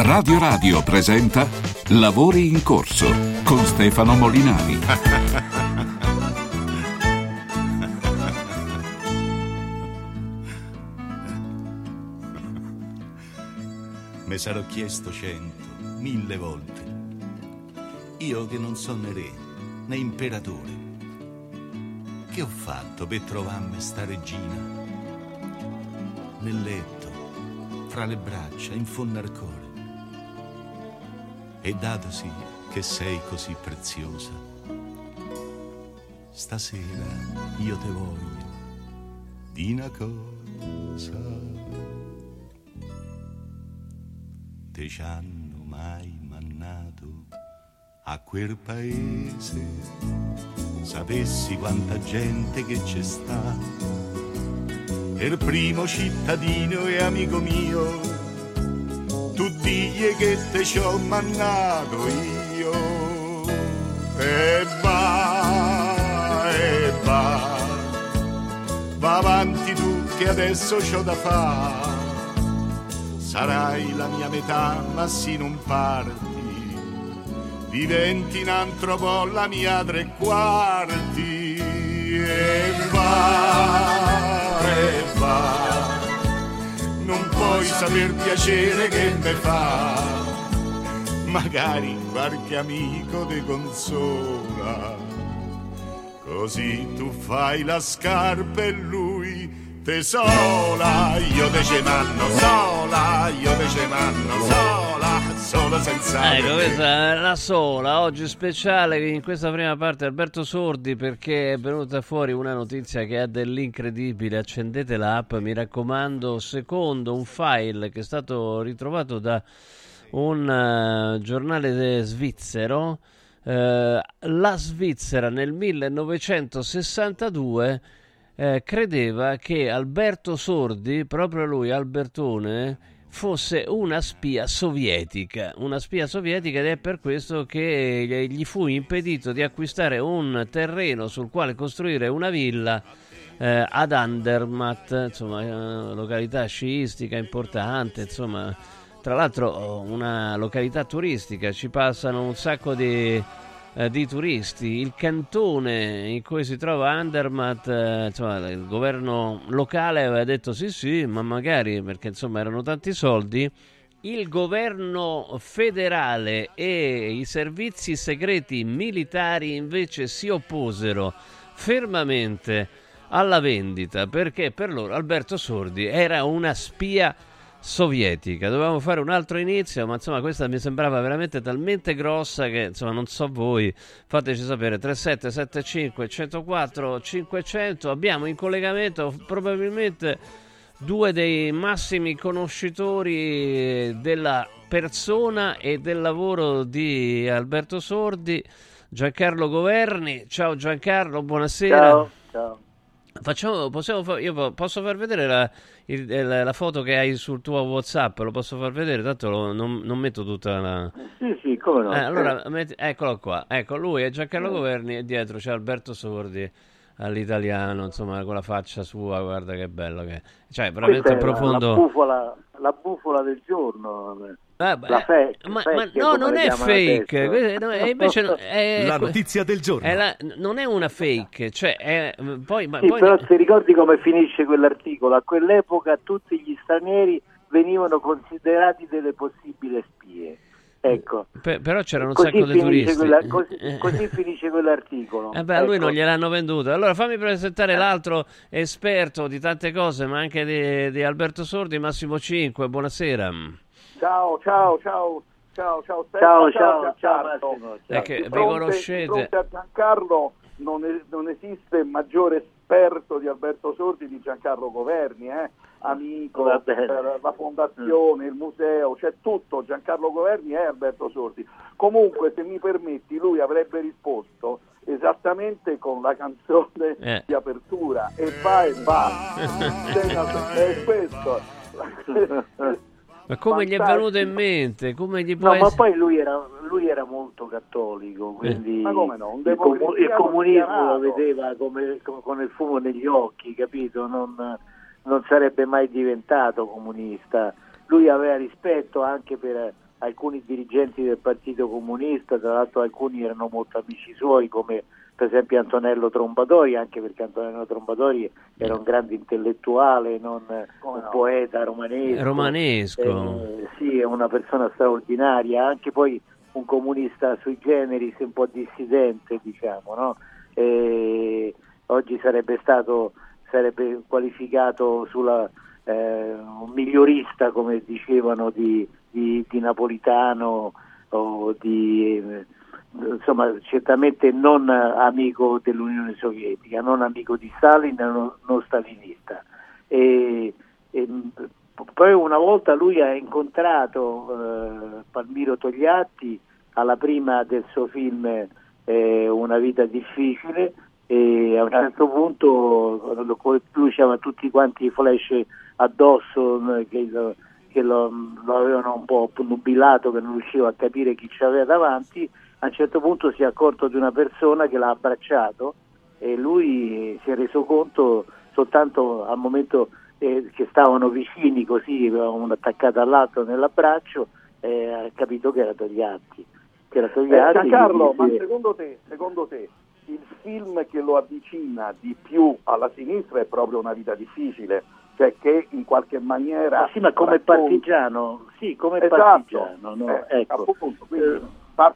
Radio Radio presenta Lavori in corso con Stefano Molinari. Me sarò chiesto cento, mille volte. Io che non sono né re né imperatore. Che ho fatto per trovarmi sta regina? Nel letto, fra le braccia, in fondo al cuore. E datosi che sei così preziosa, stasera io te voglio di una cosa. Te ci hanno mai mannato a quel paese? Sapessi quanta gente che c'è sta. Il primo cittadino e amico mio, tu digli che te ci ho mannato io. E va, e va, va avanti tu che adesso c'ho da fare. Sarai la mia metà, ma sì non parti. Diventi in altro po' la mia tre quarti. E va, e va. Non puoi saper piacere che me fa. Magari qualche amico ti consola. Così tu fai la scarpa e lui te sola, io te ce manno sola, io te ce manno sola, sola senza Ecco, questa è la sola, oggi speciale in questa prima parte Alberto Sordi perché è venuta fuori una notizia che ha dell'incredibile, accendete l'app, mi raccomando, secondo un file che è stato ritrovato da un eh, giornale svizzero, eh, la Svizzera nel 1962 eh, credeva che Alberto Sordi, proprio lui, Albertone, fosse una spia sovietica, una spia sovietica ed è per questo che gli fu impedito di acquistare un terreno sul quale costruire una villa eh, ad Andermatt, insomma, eh, località sciistica importante, insomma, tra l'altro oh, una località turistica, ci passano un sacco di, eh, di turisti. Il cantone in cui si trova Andermatt, eh, insomma, il governo locale aveva detto sì, sì, ma magari perché insomma erano tanti soldi. Il governo federale e i servizi segreti militari invece si opposero fermamente alla vendita perché per loro Alberto Sordi era una spia sovietica. Dovevamo fare un altro inizio, ma insomma questa mi sembrava veramente talmente grossa che insomma non so voi, fateci sapere 3775 104 500. Abbiamo in collegamento probabilmente due dei massimi conoscitori della persona e del lavoro di Alberto Sordi, Giancarlo Governi. Ciao Giancarlo, buonasera. Ciao, ciao. Facciamo, possiamo io po- posso far vedere la, il- il- la foto che hai sul tuo WhatsApp? Lo posso far vedere? Tanto lo- non, non metto tutta la. Sì, sì, come no. Eh, allora, metti- eccolo qua. Ecco, lui è Giancarlo Governi e dietro c'è Alberto Sordi all'italiano, insomma, con la faccia sua, guarda che bello che è. Cioè, veramente profondo. La, bufola, la bufola del giorno. Ah, beh, la fake, ma, fake, ma no, non è fake. no, invece no, è, La notizia del giorno. è la- non è una fake, cioè è, poi, ma Sì, poi però ti ricordi come finisce quell'articolo? A quell'epoca tutti gli stranieri venivano considerati delle possibili spie. Ecco. pe- però c'erano un Così sacco di turisti. quella- così, Eh. così finisce quell'articolo. Eh beh, a lui Ecco. non gliel'hanno venduto. Allora fammi presentare l'altro esperto di tante cose, ma anche di, di Alberto Sordi, Massimo 5. Buonasera. Ciao, ciao, ciao, ciao, ciao, Ciao, Stefano, ciao, ciao. Massimo. È ciao. che Di vi fronte- conoscete. Di fronte a Giancarlo non, è- non esiste maggiore esperto di Alberto Sordi di Giancarlo Governi, eh? amico, la fondazione, il museo, c'è tutto, Giancarlo Governi è Alberto Sordi. Comunque, se mi permetti, lui avrebbe risposto esattamente con la canzone Eh. di apertura e va e va. è questo. Ma come gli è Fantastico. venuto in mente? Come gli può No, ma essere- poi lui era, lui era molto cattolico, quindi Ma come no? Il, comu- il comunismo lo vedeva come, con, con il fumo negli occhi, capito? Non, non sarebbe mai diventato comunista. Lui aveva rispetto anche per, alcuni dirigenti del Partito Comunista, tra l'altro alcuni erano molto amici suoi come per esempio Antonello Trombadori, anche perché Antonello Trombadori era un grande intellettuale, non un no. poeta romanesco. Romanesco. Eh, sì, è una persona straordinaria, anche poi un comunista sui generis, un po' dissidente, diciamo, no? eh, oggi sarebbe stato sarebbe qualificato sulla eh, un migliorista, come dicevano, di, di, di Napolitano o di eh, insomma, certamente non amico dell'Unione Sovietica, non amico di Stalin, non, stalinista. E, e, poi una volta lui ha incontrato eh, Palmiro Togliatti alla prima del suo film eh, Una vita difficile e a un certo punto lui aveva tutti quanti i flash addosso eh, che, che lo, lo, avevano un po' nubilato, che non riusciva a capire chi c'aveva davanti a un certo punto si è accorto di una persona che l'ha abbracciato e lui si è reso conto soltanto al momento eh, che stavano vicini così, uno attaccato all'altro nell'abbraccio, eh, ha capito che era Togliatti. Che era Togliatti eh, Carlo, ma secondo te, secondo te il film che lo avvicina di più alla sinistra è proprio una vita difficile? Cioè che in qualche maniera... Ma sì, ma come racconta... partigiano, sì, come esatto. partigiano, no? eh, ecco. appunto, quindi,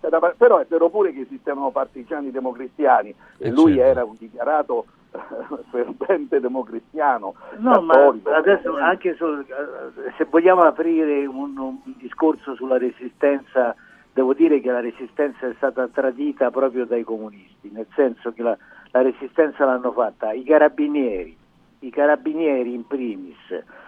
eh, da, però è vero pure che esistevano partigiani democristiani e lui certo. era un dichiarato eh, fervente democristiano. No, ma adesso anche su, eh, se vogliamo aprire un, un, discorso sulla resistenza, devo dire che la resistenza è stata tradita proprio dai comunisti, nel senso che la, la resistenza l'hanno fatta i carabinieri, i carabinieri in primis,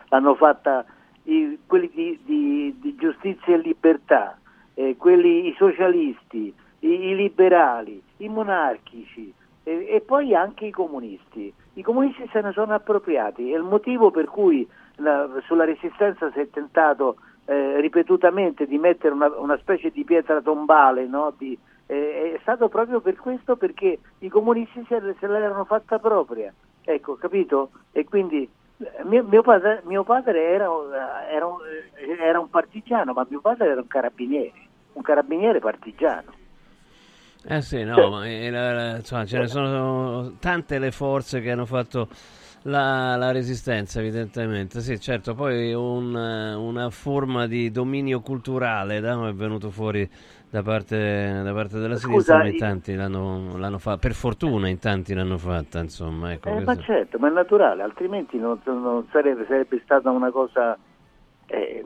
l'hanno fatta i, quelli di, di, di giustizia e libertà, eh, quelli, i socialisti, i, i, liberali, i monarchici eh, e poi anche i comunisti. I comunisti se ne sono appropriati, è il motivo per cui la, sulla resistenza si è tentato eh, ripetutamente di mettere una, una, specie di pietra tombale, no? di, eh, è stato proprio per questo perché i comunisti se, se l'erano fatta propria. Ecco, capito? E quindi mio, mio, padre, mio padre era, era, un, era, un, partigiano, ma mio padre era un carabiniere, un carabiniere partigiano. Eh sì, no, ma era, insomma, ce ne sono tante le forze che hanno fatto la, la resistenza, evidentemente. Sì, certo, poi un, una forma di dominio culturale no? è venuto fuori da parte, da parte della Scusa, sinistra, ma in tanti l'hanno, l'hanno fatta, per fortuna in tanti l'hanno fatta, insomma. Ecco, eh, ma certo, ma è naturale, altrimenti non, non sarebbe, sarebbe, stata una cosa... Eh,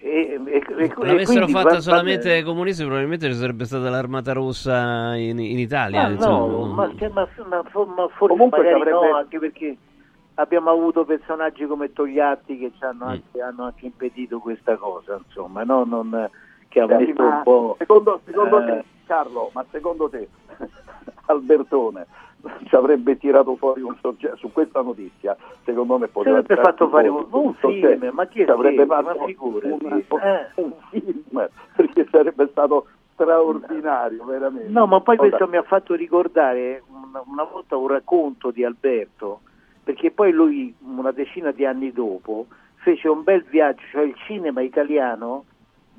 e, e, e, L'avessero fatta va, solamente i comunisti, probabilmente ci sarebbe stata l'armata rossa in, in Italia. Ah, no, ma, cioè, ma, ma, ma forse Comunque avrebbe... no, anche perché abbiamo avuto personaggi come Togliatti che hanno, mm. anche, hanno anche impedito questa cosa, insomma, no? non, che ha messo un po'... Secondo, secondo eh... te, Carlo, ma secondo te Albertone ci avrebbe tirato fuori un soggetto su questa notizia, secondo me potrebbe avrebbe fatto fare un, un film, ma chi è avrebbe fatto un, eh. un film perché sarebbe stato straordinario, veramente. No, ma poi questo mi ha fatto ricordare una, una, volta un racconto di Alberto, perché poi lui una decina di anni dopo fece un bel viaggio, cioè il cinema italiano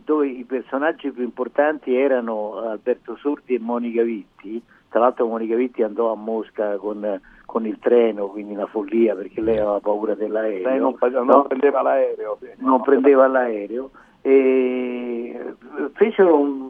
dove i personaggi più importanti erano Alberto Sordi e Monica Vitti, tra l'altro Monica Vitti andò a Mosca con, con il treno, quindi una follia perché lei aveva paura dell'aereo. Lei non, non no? prendeva l'aereo. Sì, non no. prendeva l'aereo e fecero un,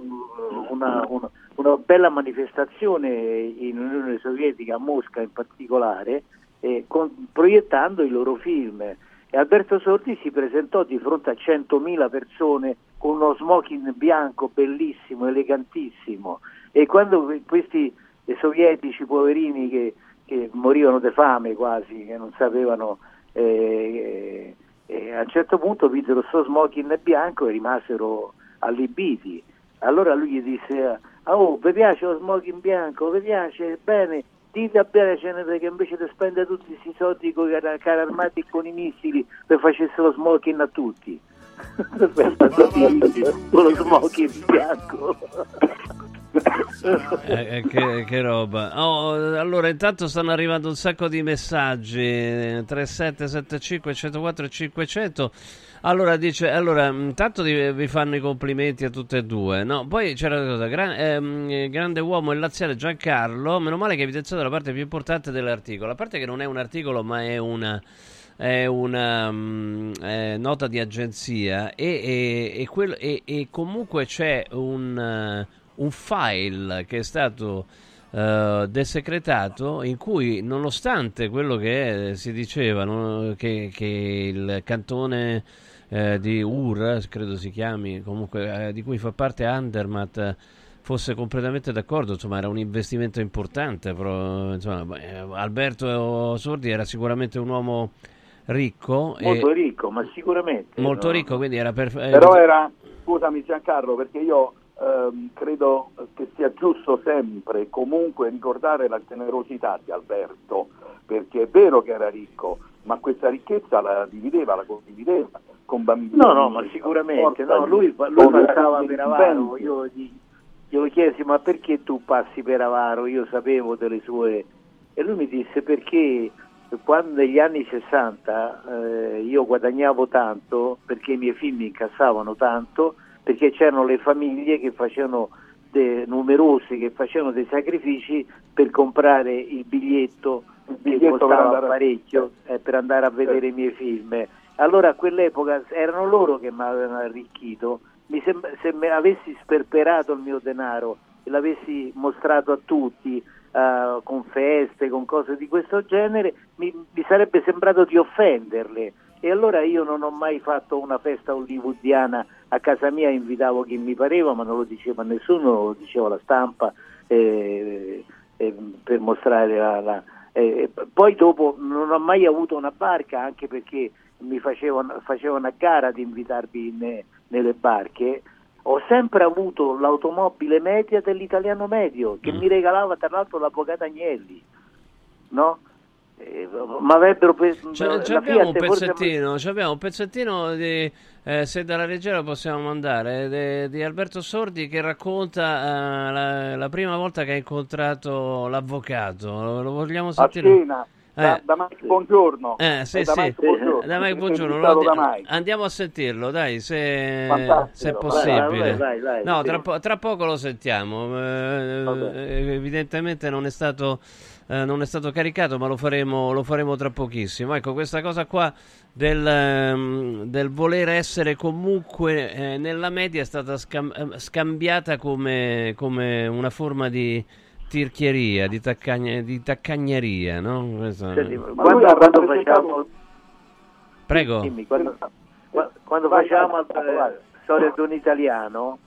una, una, una, bella manifestazione in Unione Sovietica, a Mosca in particolare, eh, con, proiettando i loro film. E Alberto Sordi si presentò di fronte a 100.000 persone con uno smoking bianco bellissimo, elegantissimo. E quando questi sovietici poverini che, che morivano di fame quasi, che non sapevano, eh, eh, a un certo punto videro questo smoking bianco e rimasero allibiti. Allora lui gli disse, ah, oh, vi piace lo smoking bianco, vi piace? Bene, dite a Berecenete che invece di spendere tutti questi soldi con i carri armati e con i missili, per facesse lo smoking a tutti. con lo smoking bianco. Eh, eh, che, che roba. Oh, allora, intanto stanno arrivando un sacco di messaggi. 3775 104 500. Allora dice, allora, intanto vi fanno i complimenti a tutte e due, no? Poi c'era una cosa, gran, ehm, grande uomo e laziale Giancarlo, meno male che ha evidenziato la parte più importante dell'articolo, a parte che non è un articolo ma è una è una um, è nota di agenzia e, e, e, quello, e comunque c'è un, uh, un, file che è stato uh, desecretato in cui nonostante quello che si diceva no, che, che, il cantone uh, di Ur credo si chiami comunque di cui fa parte Andermatt fosse completamente d'accordo, insomma era un investimento importante, però insomma, Alberto Sordi era sicuramente un uomo ricco. Molto ricco, ma sicuramente. Molto no? ricco, quindi era perfetto. Eh, Però era, scusami Giancarlo, perché io ehm, credo che sia giusto sempre comunque ricordare la generosità di Alberto, perché è vero che era ricco, ma questa ricchezza la divideva, la condivideva con bambini. No, no, ma sicuramente, no, lui, lui passava per avaro, io gli, glielo chiesi ma perché tu passi per avaro, io sapevo delle sue... E lui mi disse perché quando negli anni 60 eh, io guadagnavo tanto perché i miei figli incassavano tanto, perché c'erano le famiglie che facevano de, numerosi che facevano dei sacrifici per comprare il biglietto, il biglietto che costava per parecchio eh, per andare a vedere i miei film. Allora a quell'epoca erano loro che mi avevano arricchito. Mi sem- se mi avessi sperperato il mio denaro e l'avessi mostrato a tutti, uh, con feste, con cose di questo genere, mi, mi sarebbe sembrato di offenderle. E allora io non ho mai fatto una festa hollywoodiana a casa mia, invitavo chi mi pareva, ma non lo diceva nessuno, lo diceva la stampa eh, eh, per mostrare la... la eh, poi dopo non ho mai avuto una barca, anche perché mi facevano, facevano a gara di invitarmi ne, nelle barche, ho sempre avuto l'automobile media dell'italiano medio che mm. mi regalava tra l'altro l'avvocato Agnelli no? Eh, ma avrebbero preso cioè, c'è abbiamo, un pezzettino, forse... abbiamo un pezzettino di eh, se dalla leggera possiamo mandare di, di Alberto Sordi che racconta eh, la, la, prima volta che ha incontrato l'avvocato lo, lo vogliamo sentire? cena da, eh. da Mike Buongiorno. Eh, sì, da Mike Buongiorno. Da Mike Buongiorno. Andi- andiamo a sentirlo, dai, se, se è possibile. Vai, vai, vai, no, tra, po- tra, poco lo sentiamo. Eh, evidentemente non è stato... Eh, non è stato caricato, ma lo faremo, lo faremo, tra pochissimo. Ecco, questa cosa qua del, um, del voler essere comunque eh, nella media è stata scam- eh, scambiata come, come una forma di, tirchieria, di, taccagna, di taccagneria, no? Questo... Senti, quando, quando facciamo... Prego. Dimmi, quando, quando facciamo eh, Storia di un italiano,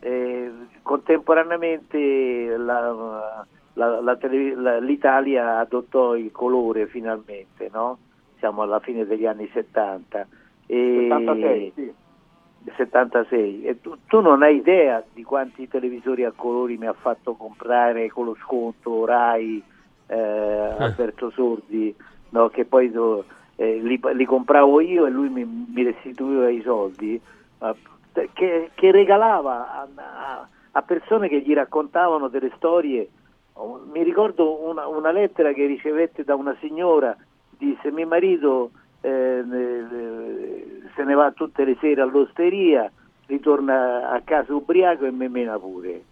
eh, contemporaneamente la, la, la, l'Italia adottò il colore finalmente, no? Siamo alla fine degli anni 70. E... 76, sì 76 e tu, tu, non hai idea di quanti televisori a colori mi ha fatto comprare con lo sconto Rai eh, eh. Alberto Sordi no, che poi eh, li, li, compravo io e lui mi, mi restituiva i soldi che, che, regalava a, a, a, persone che gli raccontavano delle storie mi ricordo una, una lettera che ricevette da una signora disse mio marito eh, se ne va tutte le sere all'osteria, ritorna a casa ubriaco e me mena pure.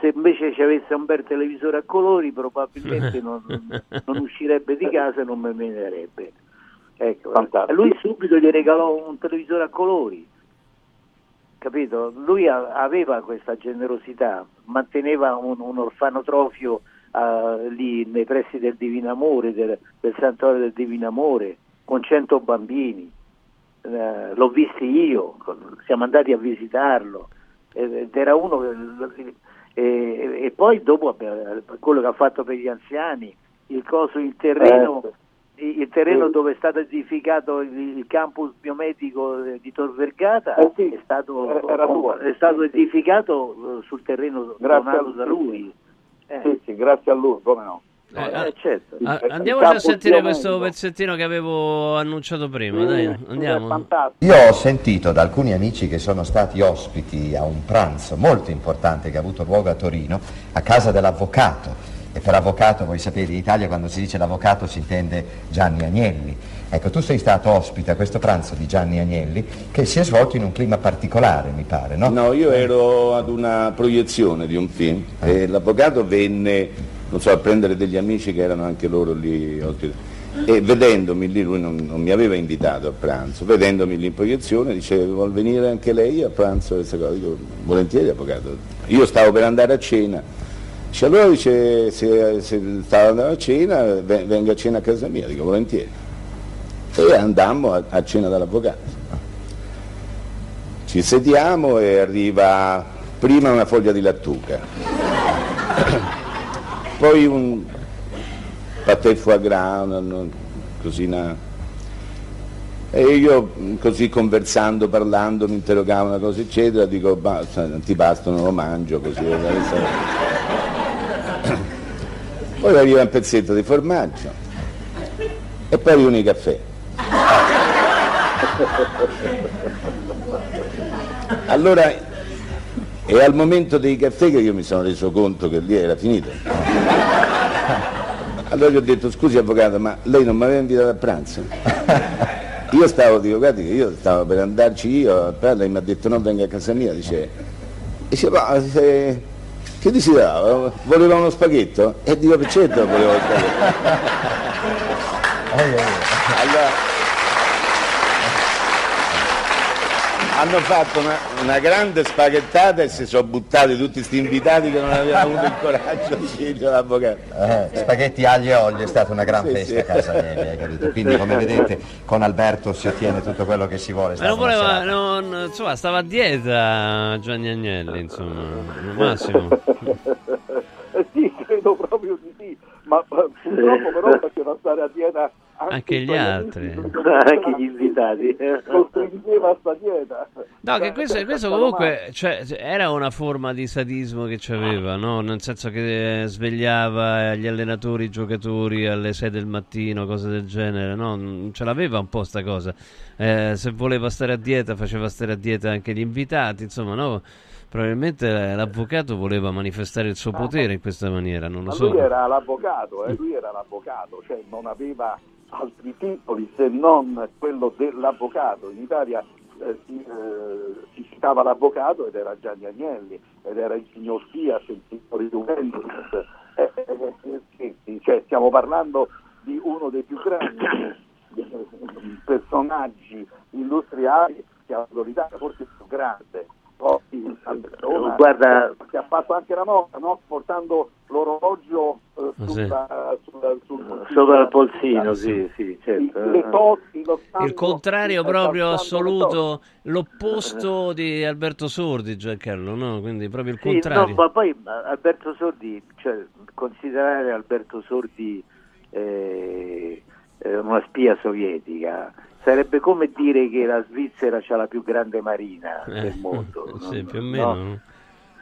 Se invece ci avesse un bel televisore a colori probabilmente non, non uscirebbe di casa e non me menerebbe. Ecco. Lui subito gli regalò un televisore a colori, capito? Lui a, aveva questa generosità, manteneva un, un orfanotrofio uh, lì nei pressi del Divino Amore, del, del Santuario del Divino Amore, con 100 bambini eh, l'ho visto io, siamo andati a visitarlo ed era uno che, e, e, poi dopo quello che ha fatto per gli anziani, il, coso, il terreno, eh, il terreno sì. dove è stato edificato il, campus biomedico di Tor Vergata eh sì, è stato, è stato edificato sul terreno grazie donato da lui. Eh. Sì, sì, grazie a lui, come no. Eh, Eh, certo. andiamoci a sentire questo pezzettino che avevo annunciato prima. Sì, Dai, sì. Io ho sentito da alcuni amici che sono stati ospiti a un pranzo molto importante che ha avuto luogo a Torino, a casa dell'avvocato. E per avvocato, voi sapete, in Italia quando si dice l'avvocato si intende Gianni Agnelli. Ecco, tu sei stato ospite a questo pranzo di Gianni Agnelli che si è svolto in un clima particolare, mi pare, no? No, io ero ad una proiezione di un film e l'avvocato venne, non so, a prendere degli amici che erano anche loro lì ospiti. e vedendomi lì, lui non, non mi aveva invitato a pranzo, vedendomi lì in proiezione dice vuol venire anche lei a pranzo? Queste cose? Dico, volentieri avvocato. Io stavo per andare a cena, dice allora dice se, se stava andando a cena ve- venga a cena a casa mia, dico volentieri. E andammo a, a cena dall'avvocato. Ci sediamo e arriva prima una foglia di lattuga, poi un patè foie gras, una, una cosina. E io così conversando, parlando, mi interrogavano cosa eccetera, dico basta, antipasto non lo mangio così. Poi arriva un pezzetto di formaggio e poi arrivano i caffè. Allora è al momento dei caffè che io mi sono reso conto che lì era finito. Allora gli ho detto scusi avvocato ma lei non mi aveva invitato a pranzo? Io stavo, dico guardi che io stavo per andarci io, a pranzo, lei mi ha detto no venga a casa mia, dice, dice ma se- che desiderava? Voleva uno spaghetto? E dico per certo volevo uno spaghetto. Allora, hanno fatto una, una grande spaghettata e si sono buttati tutti questi invitati che non avevano avuto il coraggio di chiedere all'avvocato. Eh, spaghetti aglio e olio è stata una gran Sì, festa sì. a casa Agnelli, hai capito? Quindi come vedete con Alberto si ottiene tutto quello che si vuole. Ma non voleva, non- insomma, stava a dieta Gianni Agnelli, insomma, massimo. Eh sì, credo proprio di sì, ma eh, purtroppo però faceva stare a dieta anche, Anche gli altri. Anche gli invitati. Costringeva a sta dieta. No, che questo, questo comunque cioè, era una forma di sadismo che c'aveva, no? Nel senso che eh, svegliava gli allenatori, i giocatori alle 6 del mattino, cose del genere, no? Mm, Ce l'aveva un po' sta cosa. Eh, se voleva stare a dieta, faceva stare a dieta anche gli invitati, insomma, no? Probabilmente l'avvocato voleva manifestare il suo potere in questa maniera, non lo so. lui era l'avvocato, eh, lui era l'avvocato, cioè non aveva altri titoli se non quello dell'avvocato. In Italia eh, si, eh, si citava l'avvocato ed era Gianni Agnelli, ed era il signor Fiat, il signor Juventus. Eh, eh, eh, cioè, stiamo parlando di uno dei più grandi personaggi industriali che ha l'Italia, forse il più grande. Poi, a Verona, Guarda- che ha fatto anche la moda, no? portando l'orologio eh, Ah, sì. sulla- sulla- sul Sopra il polsino, sì, sì, certo. le totti, stanno- Il contrario eh, proprio totti. assoluto, l'opposto di Alberto Sordi, Giancarlo, no? Quindi proprio il Sì, contrario. no, ma poi eh, Alberto Sordi, cioè, considerare Alberto Sordi eh, eh, una spia sovietica sarebbe come dire che la Svizzera ha la più grande marina Eh, del mondo. sì, non- più o no? meno. no?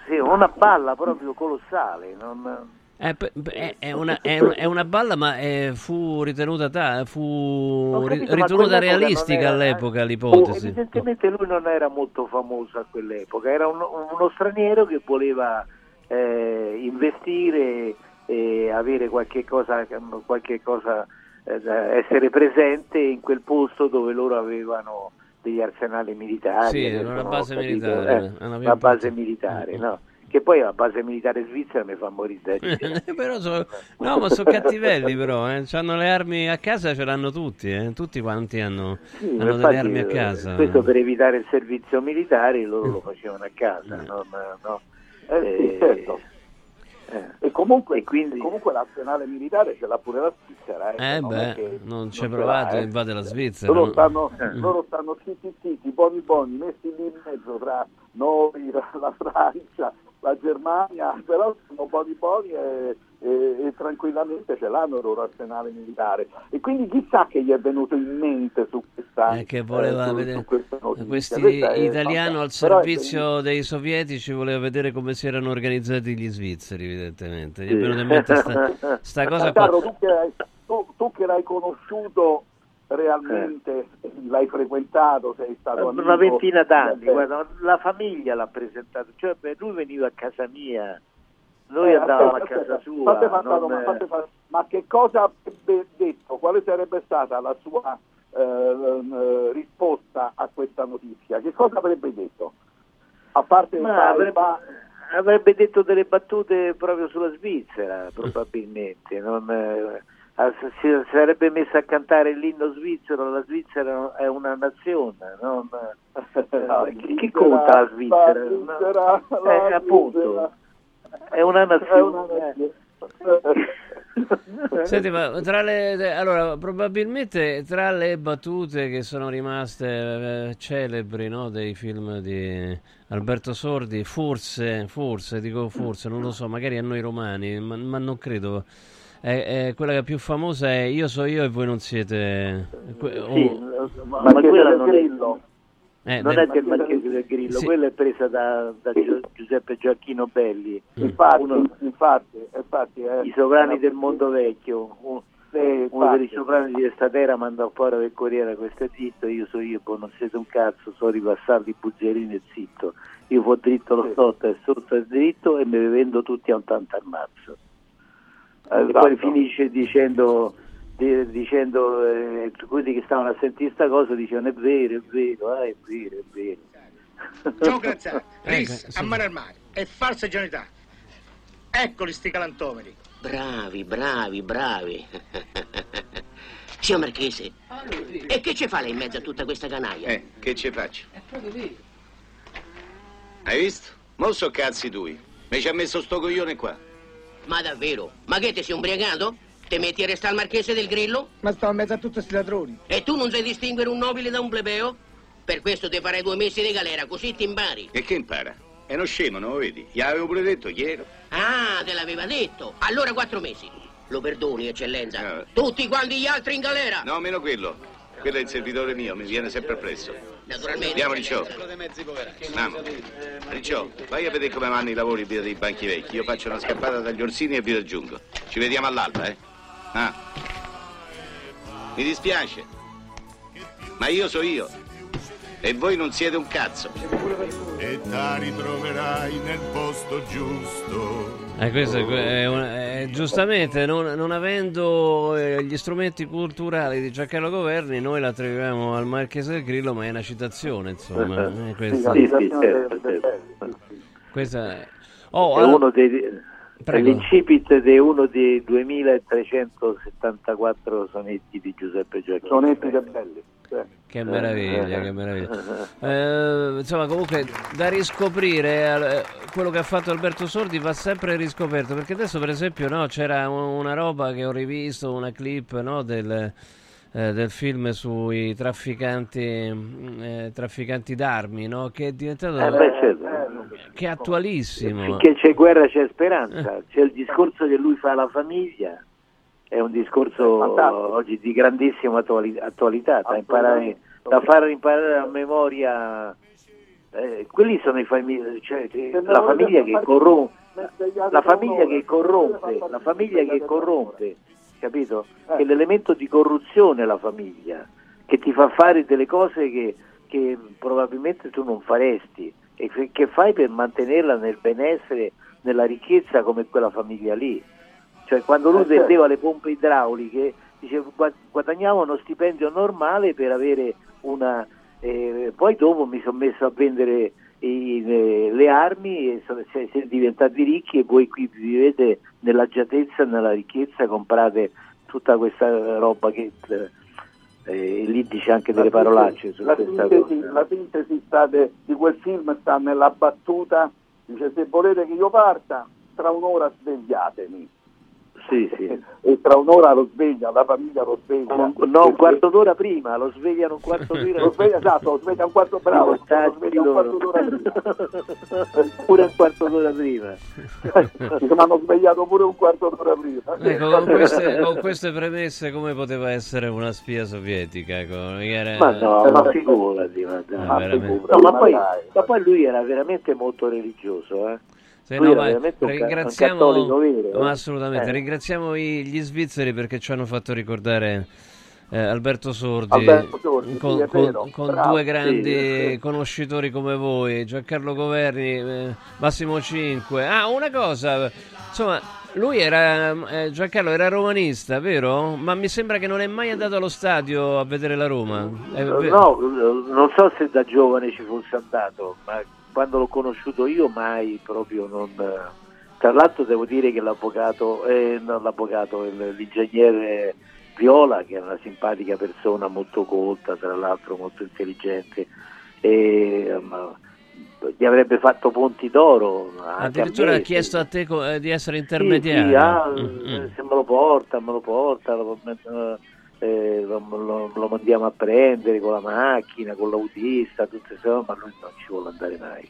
Sì, una balla proprio colossale. non- Eh, è, è una, è un- è una balla, ma eh, fu ritenuta, ta- fu capito, ritenuta realistica era- all'epoca l'ipotesi. evidentemente lui non era molto famoso a quell'epoca, era un- uno straniero che voleva eh, investire e avere qualche cosa, qualche cosa eh, essere presente in quel posto dove loro avevano degli arsenali militari. Sì, era una base capito, militare, eh, una via una base militare, no? Che poi la base militare svizzera mi fa morire da ridere. però so- no, ma sono cattivelli però, eh. Hanno le armi a casa, ce l'hanno tutti, eh. tutti quanti hanno, Sì, hanno infatti, delle armi a eh, casa. Questo per evitare il servizio militare loro lo facevano a casa. no? Eh, sì, Eh, certo. Eh. E comunque, quindi- comunque l'arsenale militare ce l'ha pure la Svizzera. Eh, Eh non beh, che non ci hai provato, eh. invade la Svizzera. Loro no? stanno, Eh. loro stanno zitti zitti, buoni buoni, messi lì in mezzo tra noi, la Francia, la Germania, però sono buoni buoni e, e, e, tranquillamente ce l'hanno il loro arsenale militare. E quindi chissà che gli è venuto in mente su questa eh, che voleva eh, su, vedere su questi italiano al servizio è... dei sovietici voleva vedere come si erano organizzati gli svizzeri, evidentemente. Gli è venuta in mente sta, sta cosa. Carlo, tu, che hai, tu, tu che l'hai conosciuto realmente eh. l'hai frequentato, sei stato amico, una ventina d'anni, guarda, la famiglia l'ha presentato, cioè beh, lui veniva a casa mia, noi eh, andavamo aspetta, a casa aspetta, sua. Fate non... ma, fate fate, ma, che cosa avrebbe detto? Quale sarebbe stata la sua eh, eh, risposta a questa notizia? Che cosa avrebbe detto? A parte ma avrebbe, avrebbe detto delle battute proprio sulla Svizzera, probabilmente. Non, eh, si sarebbe messa a cantare l'inno svizzero, la Svizzera è una nazione, non... no, chi, chi conta la Svizzera? La Svizzera no. eh, appunto, è una nazione. Senti, ma tra le, allora, probabilmente tra le battute che sono rimaste eh, celebri no, dei film di Alberto Sordi, forse, forse, dico forse, non lo so, magari a noi romani, ma, ma non credo è, è quella più famosa è Io so io e voi non siete... Oh. Sì, ma, ma quella non è... Eh, non del... è del Marchese del Grillo, sì. quella è presa da, da Giuseppe Gioacchino Belli, mm. infatti, uno, infatti, infatti eh, i sovrani del mondo vecchio, uno, eh, uno dei sovrani di questa terra mandò fuori del Corriere questo è zitto, io so io, poi non siete un cazzo, so ripassarli i buzzierini e zitto, io fo dritto lo sotto e sotto è dritto e mi vendo tutti a un tanto al mazzo eh, esatto. poi finisce dicendo, di, dicendo eh, quelli che stavano a sentire questa cosa dicevano è vero, è vero, ah, è vero, è vero. Ciao Graziani, Ris, ecco, a mare al mare, è falsa genuinità. Eccoli sti galantomeri. Bravi, bravi, bravi. Signor Marchese, e che ci fa lei in mezzo a tutta questa canaglia? Eh, che ci faccio? È proprio lì. Hai visto? Mo so cazzi tui. Mi ci ha messo sto coglione qua. Ma davvero? Ma che ti sei ubriacato? Te metti a restare al marchese del Grillo? Ma sto in mezzo a tutti questi ladroni. E tu non sai distinguere un nobile da un plebeo? Per questo ti farei due mesi di galera, così ti impari. E che impara? È uno scemo, non lo vedi? Gli avevo pure detto ieri. Ah, te l'aveva detto. Allora quattro mesi. Lo perdoni, eccellenza. No. Tutti quanti gli altri in galera. No, meno quello. Quello è il servitore mio, mi viene sempre appresso. Naturalmente. Andiamo, Ricciò. Andiamo. Ricciò, vai a vedere come vanno i lavori via dei banchi vecchi. Io faccio una scappata dagli orsini e vi raggiungo. Ci vediamo all'alba, eh? Ah. Mi dispiace. Ma io so io. E voi non siete un cazzo. E ti ritroverai nel posto giusto eh, questo è, è, è giustamente, non, non avendo eh, gli strumenti culturali di Giancarlo Governi, noi la troviamo al Marchese del Grillo, ma è una citazione, insomma. Eh, questa. Sì, sì, certo, certo. Questa è... Oh, è allora... uno dei... Prego. L'incipit di uno dei 2374 sonetti di Giuseppe Giacchino. Sonetti da belli. Che meraviglia, che meraviglia. Eh, insomma, comunque da riscoprire eh, quello che ha fatto Alberto Sordi va sempre riscoperto perché adesso, per esempio, no, c'era una roba che ho rivisto, una clip no, del, eh, del, film sui trafficanti, mm, eh, trafficanti d'armi, no, che è diventato eh beh, certo. che è attualissimo. Finché c'è guerra c'è speranza, c'è il discorso che lui fa alla famiglia è un discorso è oggi di grandissima attualità, da, imparare, da far imparare a memoria. Eh, quelli sono i famigli, cioè, la famiglia che corrompe, la famiglia che corrompe, la famiglia che corrompe, capito? Eh. Che l'elemento di corruzione è la famiglia, che ti fa fare delle cose che, che probabilmente tu non faresti e che fai per mantenerla nel benessere, nella ricchezza come quella famiglia lì. Cioè quando lui eh, certo. vendeva le pompe idrauliche diceva guadagnavo uno stipendio normale per avere una... Eh, poi dopo mi sono messo a vendere i, le, le, armi e sono, siete diventati ricchi e voi qui vivete nell'agiatezza, nella ricchezza, comprate tutta questa roba che eh, lì dice anche delle parolacce la, sintesi, la sintesi de, di quel film sta nella battuta dice se volete che io parta tra un'ora svegliatemi Sì, sì. E tra un'ora lo sveglia, la famiglia lo sveglia. Un, no, un quarto d'ora prima, lo svegliano un quarto d'ora. lo sveglia, esatto, lo sveglia un quarto bravo, lo sveglia un quarto d'ora prima. pure un quarto d'ora prima. Mi hanno svegliato pure un quarto d'ora prima. Ecco, con, queste, con queste premesse come poteva essere una spia sovietica? Ecco, era... Ma no, ma figurati, ma, ma, no, ma, poi, ma poi lui era veramente molto religioso, eh? Sì, no, ringraziamo, un assolutamente, eh. ringraziamo gli svizzeri perché ci hanno fatto ricordare eh, Alberto Sordi, Alberto Sordi con, con, con due grandi sì, conoscitori come voi, Giancarlo Governi, eh, Massimo Cinque. Ah, una cosa, insomma, lui era, eh, Giancarlo era romanista, vero? Ma mi sembra che non è mai andato allo stadio a vedere la Roma. no, non so se da giovane ci fosse andato, ma quando l'ho conosciuto io mai proprio non... Tra l'altro devo dire che l'avvocato, eh, non l'avvocato, l'ingegnere Viola, che è una simpatica persona molto colta, tra l'altro molto intelligente, e, um, gli avrebbe fatto ponti d'oro. Addirittura ha chiesto a te co- di essere intermediario. Sì, sì, ah, mm-hmm. Se me lo porta, me lo porta, lo, eh, lo, lo, lo, mandiamo a prendere con la macchina, con l'autista, tutte queste cose, ma lui non ci vuole andare mai.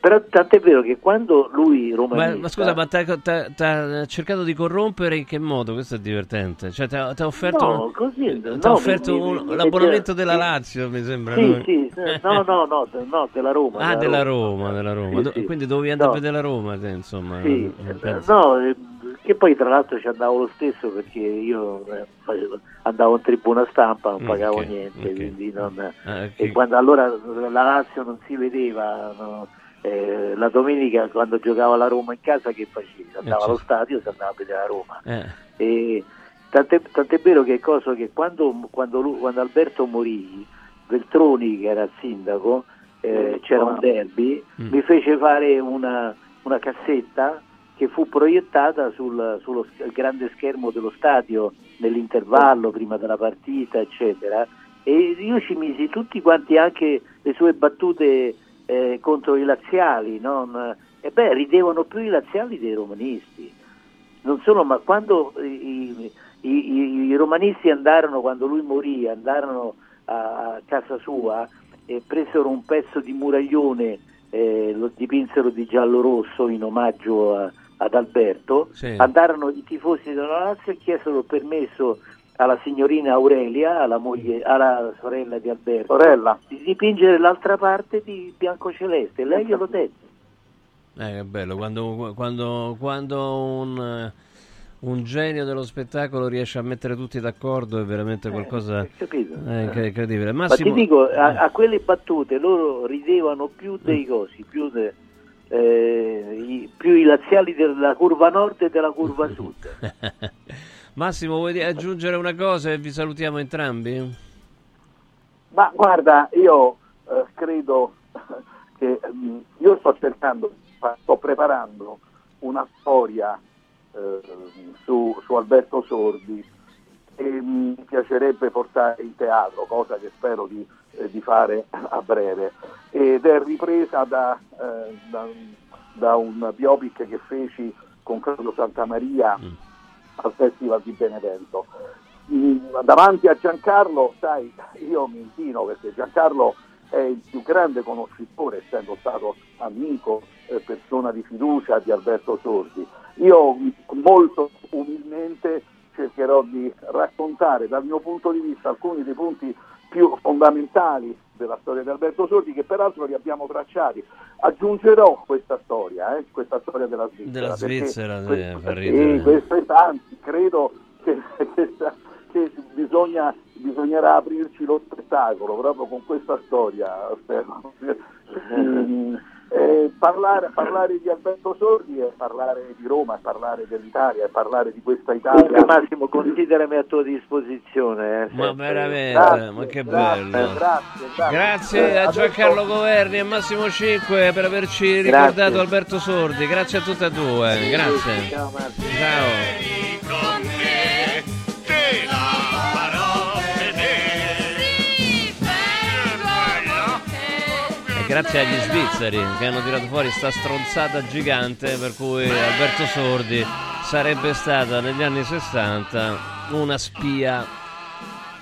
Però tant'è vero che quando lui romanista... Ma, ma scusa, ma ti ha cercato di corrompere in che modo? Questo è divertente. Cioè ti ha offerto, no, così, no, offerto mi, un, mi, l'abbonamento mi, della Lazio, mi sembra. Sì, no? sì, no, no, no, no, della Roma. Ah, della Roma, Roma, della Roma. Sì, sì. Quindi dovevi andare a vedere la Roma, te, insomma. Sì, no, eh, che poi tra l'altro ci andavo lo stesso perché io eh, andavo in tribuna stampa, non pagavo okay, niente, okay. quindi non... Ah, okay. E quando allora la Lazio non si vedeva... No, eh, la domenica quando giocava la Roma in casa che facevi? Andava allo stadio si andava a vedere la Roma. Eh. E, tant'è, tant'è, vero che, cosa, che quando, quando, lui, quando, Alberto morì, Veltroni che era il sindaco, eh, mm. c'era un derby, mm. mi fece fare una, una, cassetta che fu proiettata sul, sullo grande schermo dello stadio nell'intervallo prima della partita, eccetera. E io ci misi tutti quanti anche le sue battute eh, contro i laziali, non, e beh, ridevano più i laziali dei romanisti. Non solo, ma quando i, i, i, i romanisti andarono, quando lui morì, andarono a, a casa sua e presero un pezzo di muraglione, eh, lo dipinsero di giallo-rosso in omaggio a, ad Alberto, sì. andarono i tifosi della Lazio e chiesero permesso alla signorina Aurelia, alla, moglie, alla sorella di Alberto, sorella. di dipingere l'altra parte di biancoceleste. Lei glielo dette. Eh, che bello, quando, quando, quando un, un, genio dello spettacolo riesce a mettere tutti d'accordo è veramente eh, qualcosa eh, eh, incredibile. Massimo... Ma ti dico, a, a, quelle battute loro ridevano più dei cosi, più, de, eh, i, più i laziali della curva nord e della curva sud. Massimo, vuoi aggiungere una cosa e vi salutiamo entrambi? Ma guarda, io eh, credo che mh, mm, io sto cercando, sto preparando una storia eh, su, su, Alberto Sordi e mi piacerebbe portare in teatro, cosa che spero di, eh, di fare a breve. Ed è ripresa da, eh, da, da un biopic che feci con Carlo Santamaria. Mm al Festival di Benevento. Mm, davanti a Giancarlo, sai, io mi inchino perché Giancarlo è il più grande conoscitore, essendo stato amico, eh, persona di fiducia di Alberto Sordi. Io molto umilmente cercherò di raccontare dal mio punto di vista alcuni dei punti più fondamentali della storia di Alberto Sordi che peraltro li abbiamo tracciati. Aggiungerò questa storia, eh, questa storia della Svizzera. Della Svizzera, questa, sì, queste tanti, credo che, che, che bisogna, bisognerà aprirci lo spettacolo proprio con questa storia. Spero. Eh, parlare, parlare, di Alberto Sordi è parlare di Roma, è parlare dell'Italia, è parlare di questa Italia. Comunque Massimo, considerami a tua disposizione. Eh, ma veramente, grazie, ma che grazie, bello. Grazie, grazie. grazie a Giancarlo Governi e Massimo Cinque per averci ricordato Alberto Sordi. Grazie a tutte e due. Grazie. Ciao Massimo. Ciao. Grazie agli svizzeri che hanno tirato fuori sta stronzata gigante per cui Alberto Sordi sarebbe stata negli anni 60 una spia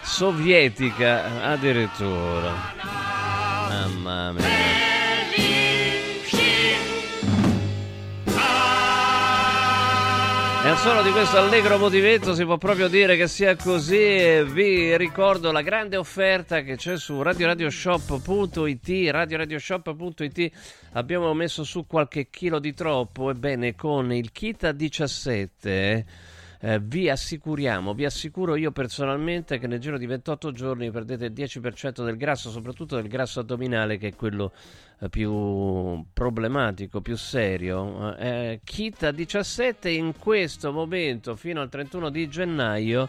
sovietica addirittura. Mamma mia. E al suono di questo allegro motivetto si può proprio dire che sia così. Vi ricordo la grande offerta che c'è su radioradioshop.it. Radioradioshop.it abbiamo messo su qualche chilo di troppo. Ebbene, con il kit a 17 eh, vi assicuriamo, vi assicuro io personalmente che nel giro di 28 giorni perdete il 10% del grasso, soprattutto del grasso addominale che è quello eh, più problematico, più serio. Eh, kit a 17 in questo momento fino al 31 di gennaio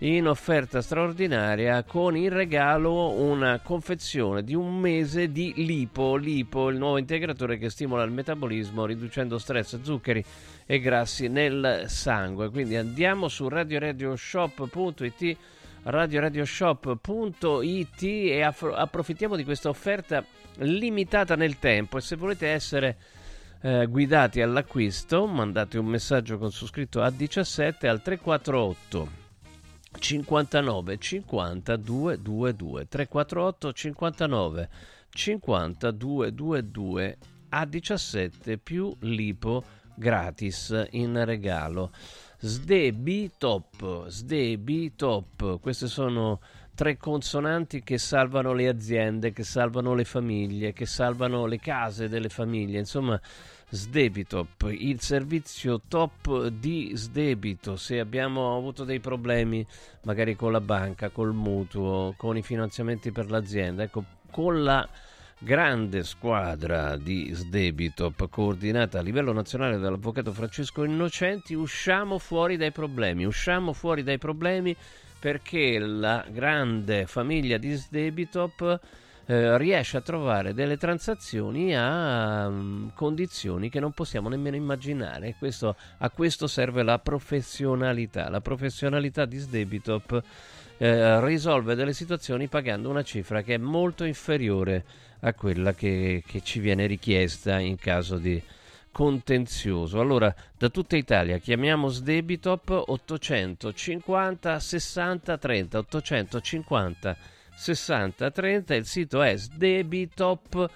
in offerta straordinaria con in regalo una confezione di un mese di Lipo, Lipo, il nuovo integratore che stimola il metabolismo riducendo stress, zuccheri e grassi nel sangue. Quindi andiamo su radioradioshop.it radioradioshop.it e approfittiamo di questa offerta limitata nel tempo. E se volete essere eh, guidati all'acquisto mandate un messaggio con su scritto A17 al 348 59 50 222 348 59 50 222 a 17 più lipo gratis in regalo. Sdebi Top Sdebi Top. Queste sono tre consonanti che salvano le aziende che salvano le famiglie che salvano le case delle famiglie. Insomma Sdebitop, il servizio top di Sdebito. Se abbiamo avuto dei problemi magari con la banca, col mutuo, con i finanziamenti per l'azienda, ecco, con la grande squadra di Sdebitop coordinata a livello nazionale dall'avvocato Francesco Innocenti, usciamo fuori dai problemi, usciamo fuori dai problemi perché la grande famiglia di Sdebitop eh, riesce a trovare delle transazioni a um, condizioni che non possiamo nemmeno immaginare. Questo, a questo serve la professionalità. La professionalità di Sdebitop eh, risolve delle situazioni pagando una cifra che è molto inferiore a quella che, che ci viene richiesta in caso di contenzioso. Allora, da tutta Italia chiamiamo Sdebitop 850 60 30 850 6030 il sito è sdebitop.it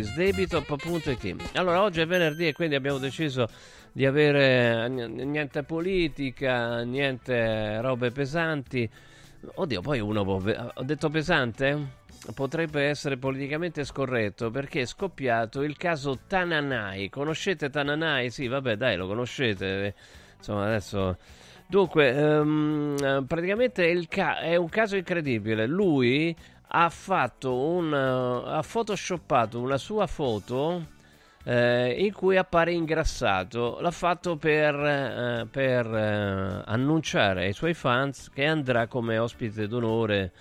sdebitop.it allora oggi è venerdì e quindi abbiamo deciso di avere niente politica niente robe pesanti. Oddio poi uno può ho detto pesante potrebbe essere politicamente scorretto perché è scoppiato il caso Tananai conoscete Tananai? sì vabbè dai lo conoscete insomma adesso Dunque, um, praticamente ca- è un caso incredibile. Lui ha fatto un. Uh, ha photoshoppato una sua foto eh, in cui appare ingrassato. L'ha fatto per, eh, per eh, annunciare ai suoi fans che andrà come ospite d'onore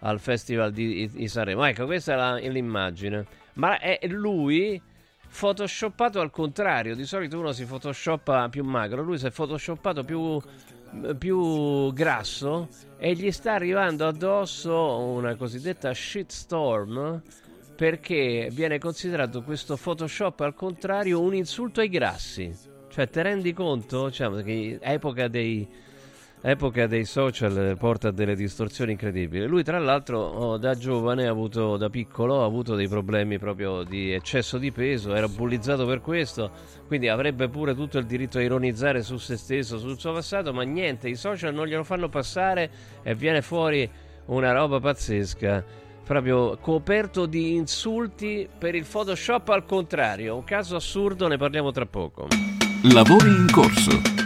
al Festival di, di Sanremo. Ecco, questa è la, l'immagine. Ma è lui photoshoppato al contrario. Di solito uno si photoshoppa più magro, lui si è photoshoppato più più grasso e gli sta arrivando addosso una cosiddetta shitstorm perché viene considerato questo Photoshop al contrario un insulto ai grassi. Cioè, te rendi conto? Cioè, epoca dei epoca dei social porta a delle distorsioni incredibili. Lui, tra l'altro, oh, da giovane, ha avuto, da piccolo, ha avuto dei problemi proprio di eccesso di peso, era bullizzato per questo, quindi avrebbe pure tutto il diritto a ironizzare su se stesso, sul suo passato, ma niente, i social non glielo fanno passare e viene fuori una roba pazzesca. Proprio coperto di insulti per il Photoshop al contrario. Un caso assurdo, ne parliamo tra poco. Lavori in corso.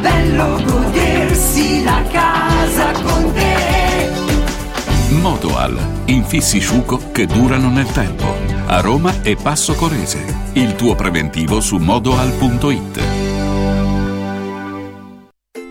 bello godersi la casa con te. Motoal, infissi sciuco che durano nel tempo. A Roma e Passo Corese. Il tuo preventivo su modoal.it.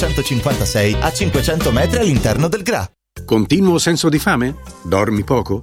956 a 500 metri all'interno del GRA. Continuo senso di fame? Dormi poco?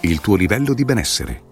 il tuo livello di benessere.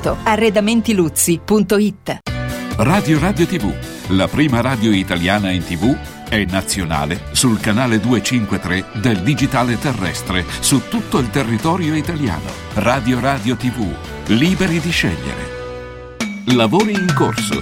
arredamentiluzzi.it Radio Radio TV, la prima radio italiana in TV, è nazionale sul canale 253 del digitale terrestre su tutto il territorio italiano. Radio Radio TV, liberi di scegliere. Lavori in corso.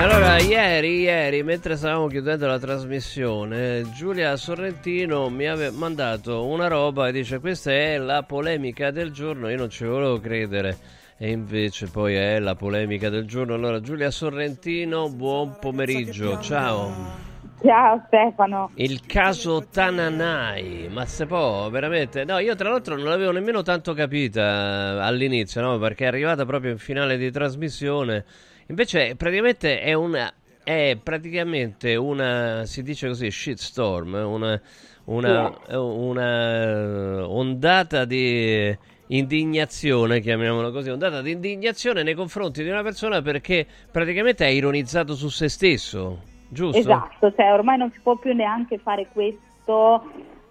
Allora, ieri, ieri, mentre stavamo chiudendo la trasmissione, Giulia Sorrentino mi aveva mandato una roba e dice questa è la polemica del giorno, io non ci volevo credere e invece poi è la polemica del giorno. Allora, Giulia Sorrentino, buon pomeriggio, ciao. Ciao Stefano. Il caso Tananai, ma se può veramente? No, io tra l'altro non l'avevo nemmeno tanto capita all'inizio, no? Perché è arrivata proprio in finale di trasmissione. Invece praticamente è una è praticamente una si dice così shitstorm, una una, una ondata di indignazione, chiamiamola così, ondata di indignazione nei confronti di una persona perché praticamente ha ironizzato su se stesso. giusto? Esatto, cioè ormai non si può più neanche fare questo,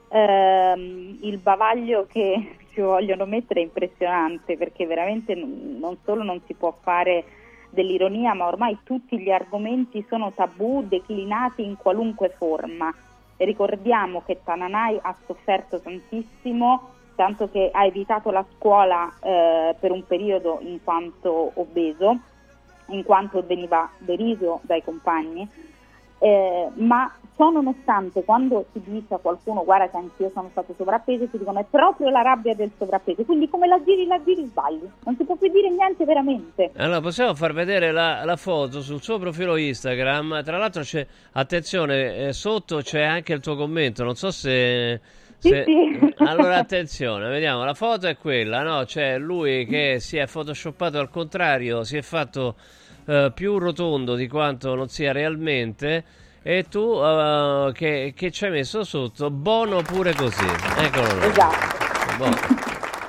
ehm, il bavaglio che ci vogliono mettere è impressionante perché veramente non solo non si può fare dell'ironia, ma ormai tutti gli argomenti sono tabù declinati in qualunque forma. E ricordiamo che Tananai ha sofferto tantissimo, tanto che ha evitato la scuola eh, per un periodo in quanto obeso, in quanto veniva deriso dai compagni, eh, ma ciò nonostante quando si dice a qualcuno guarda che anch'io sono stato sovrappeso, ti dicono è proprio la rabbia del sovrappeso, quindi come la giri, la giri sbagli, non si può più dire niente veramente. Allora, possiamo far vedere la, la foto sul suo profilo Instagram. Tra l'altro, c'è attenzione, eh, sotto c'è anche il tuo commento. Non so se. Sì, se- sì. Allora, attenzione, vediamo. La foto è quella, no? C'è lui che si è photoshoppato al contrario, si è fatto eh, più rotondo di quanto non sia realmente. E tu eh, che, che ci hai messo sotto, buono pure così. Eccolo là. Esatto. Buono.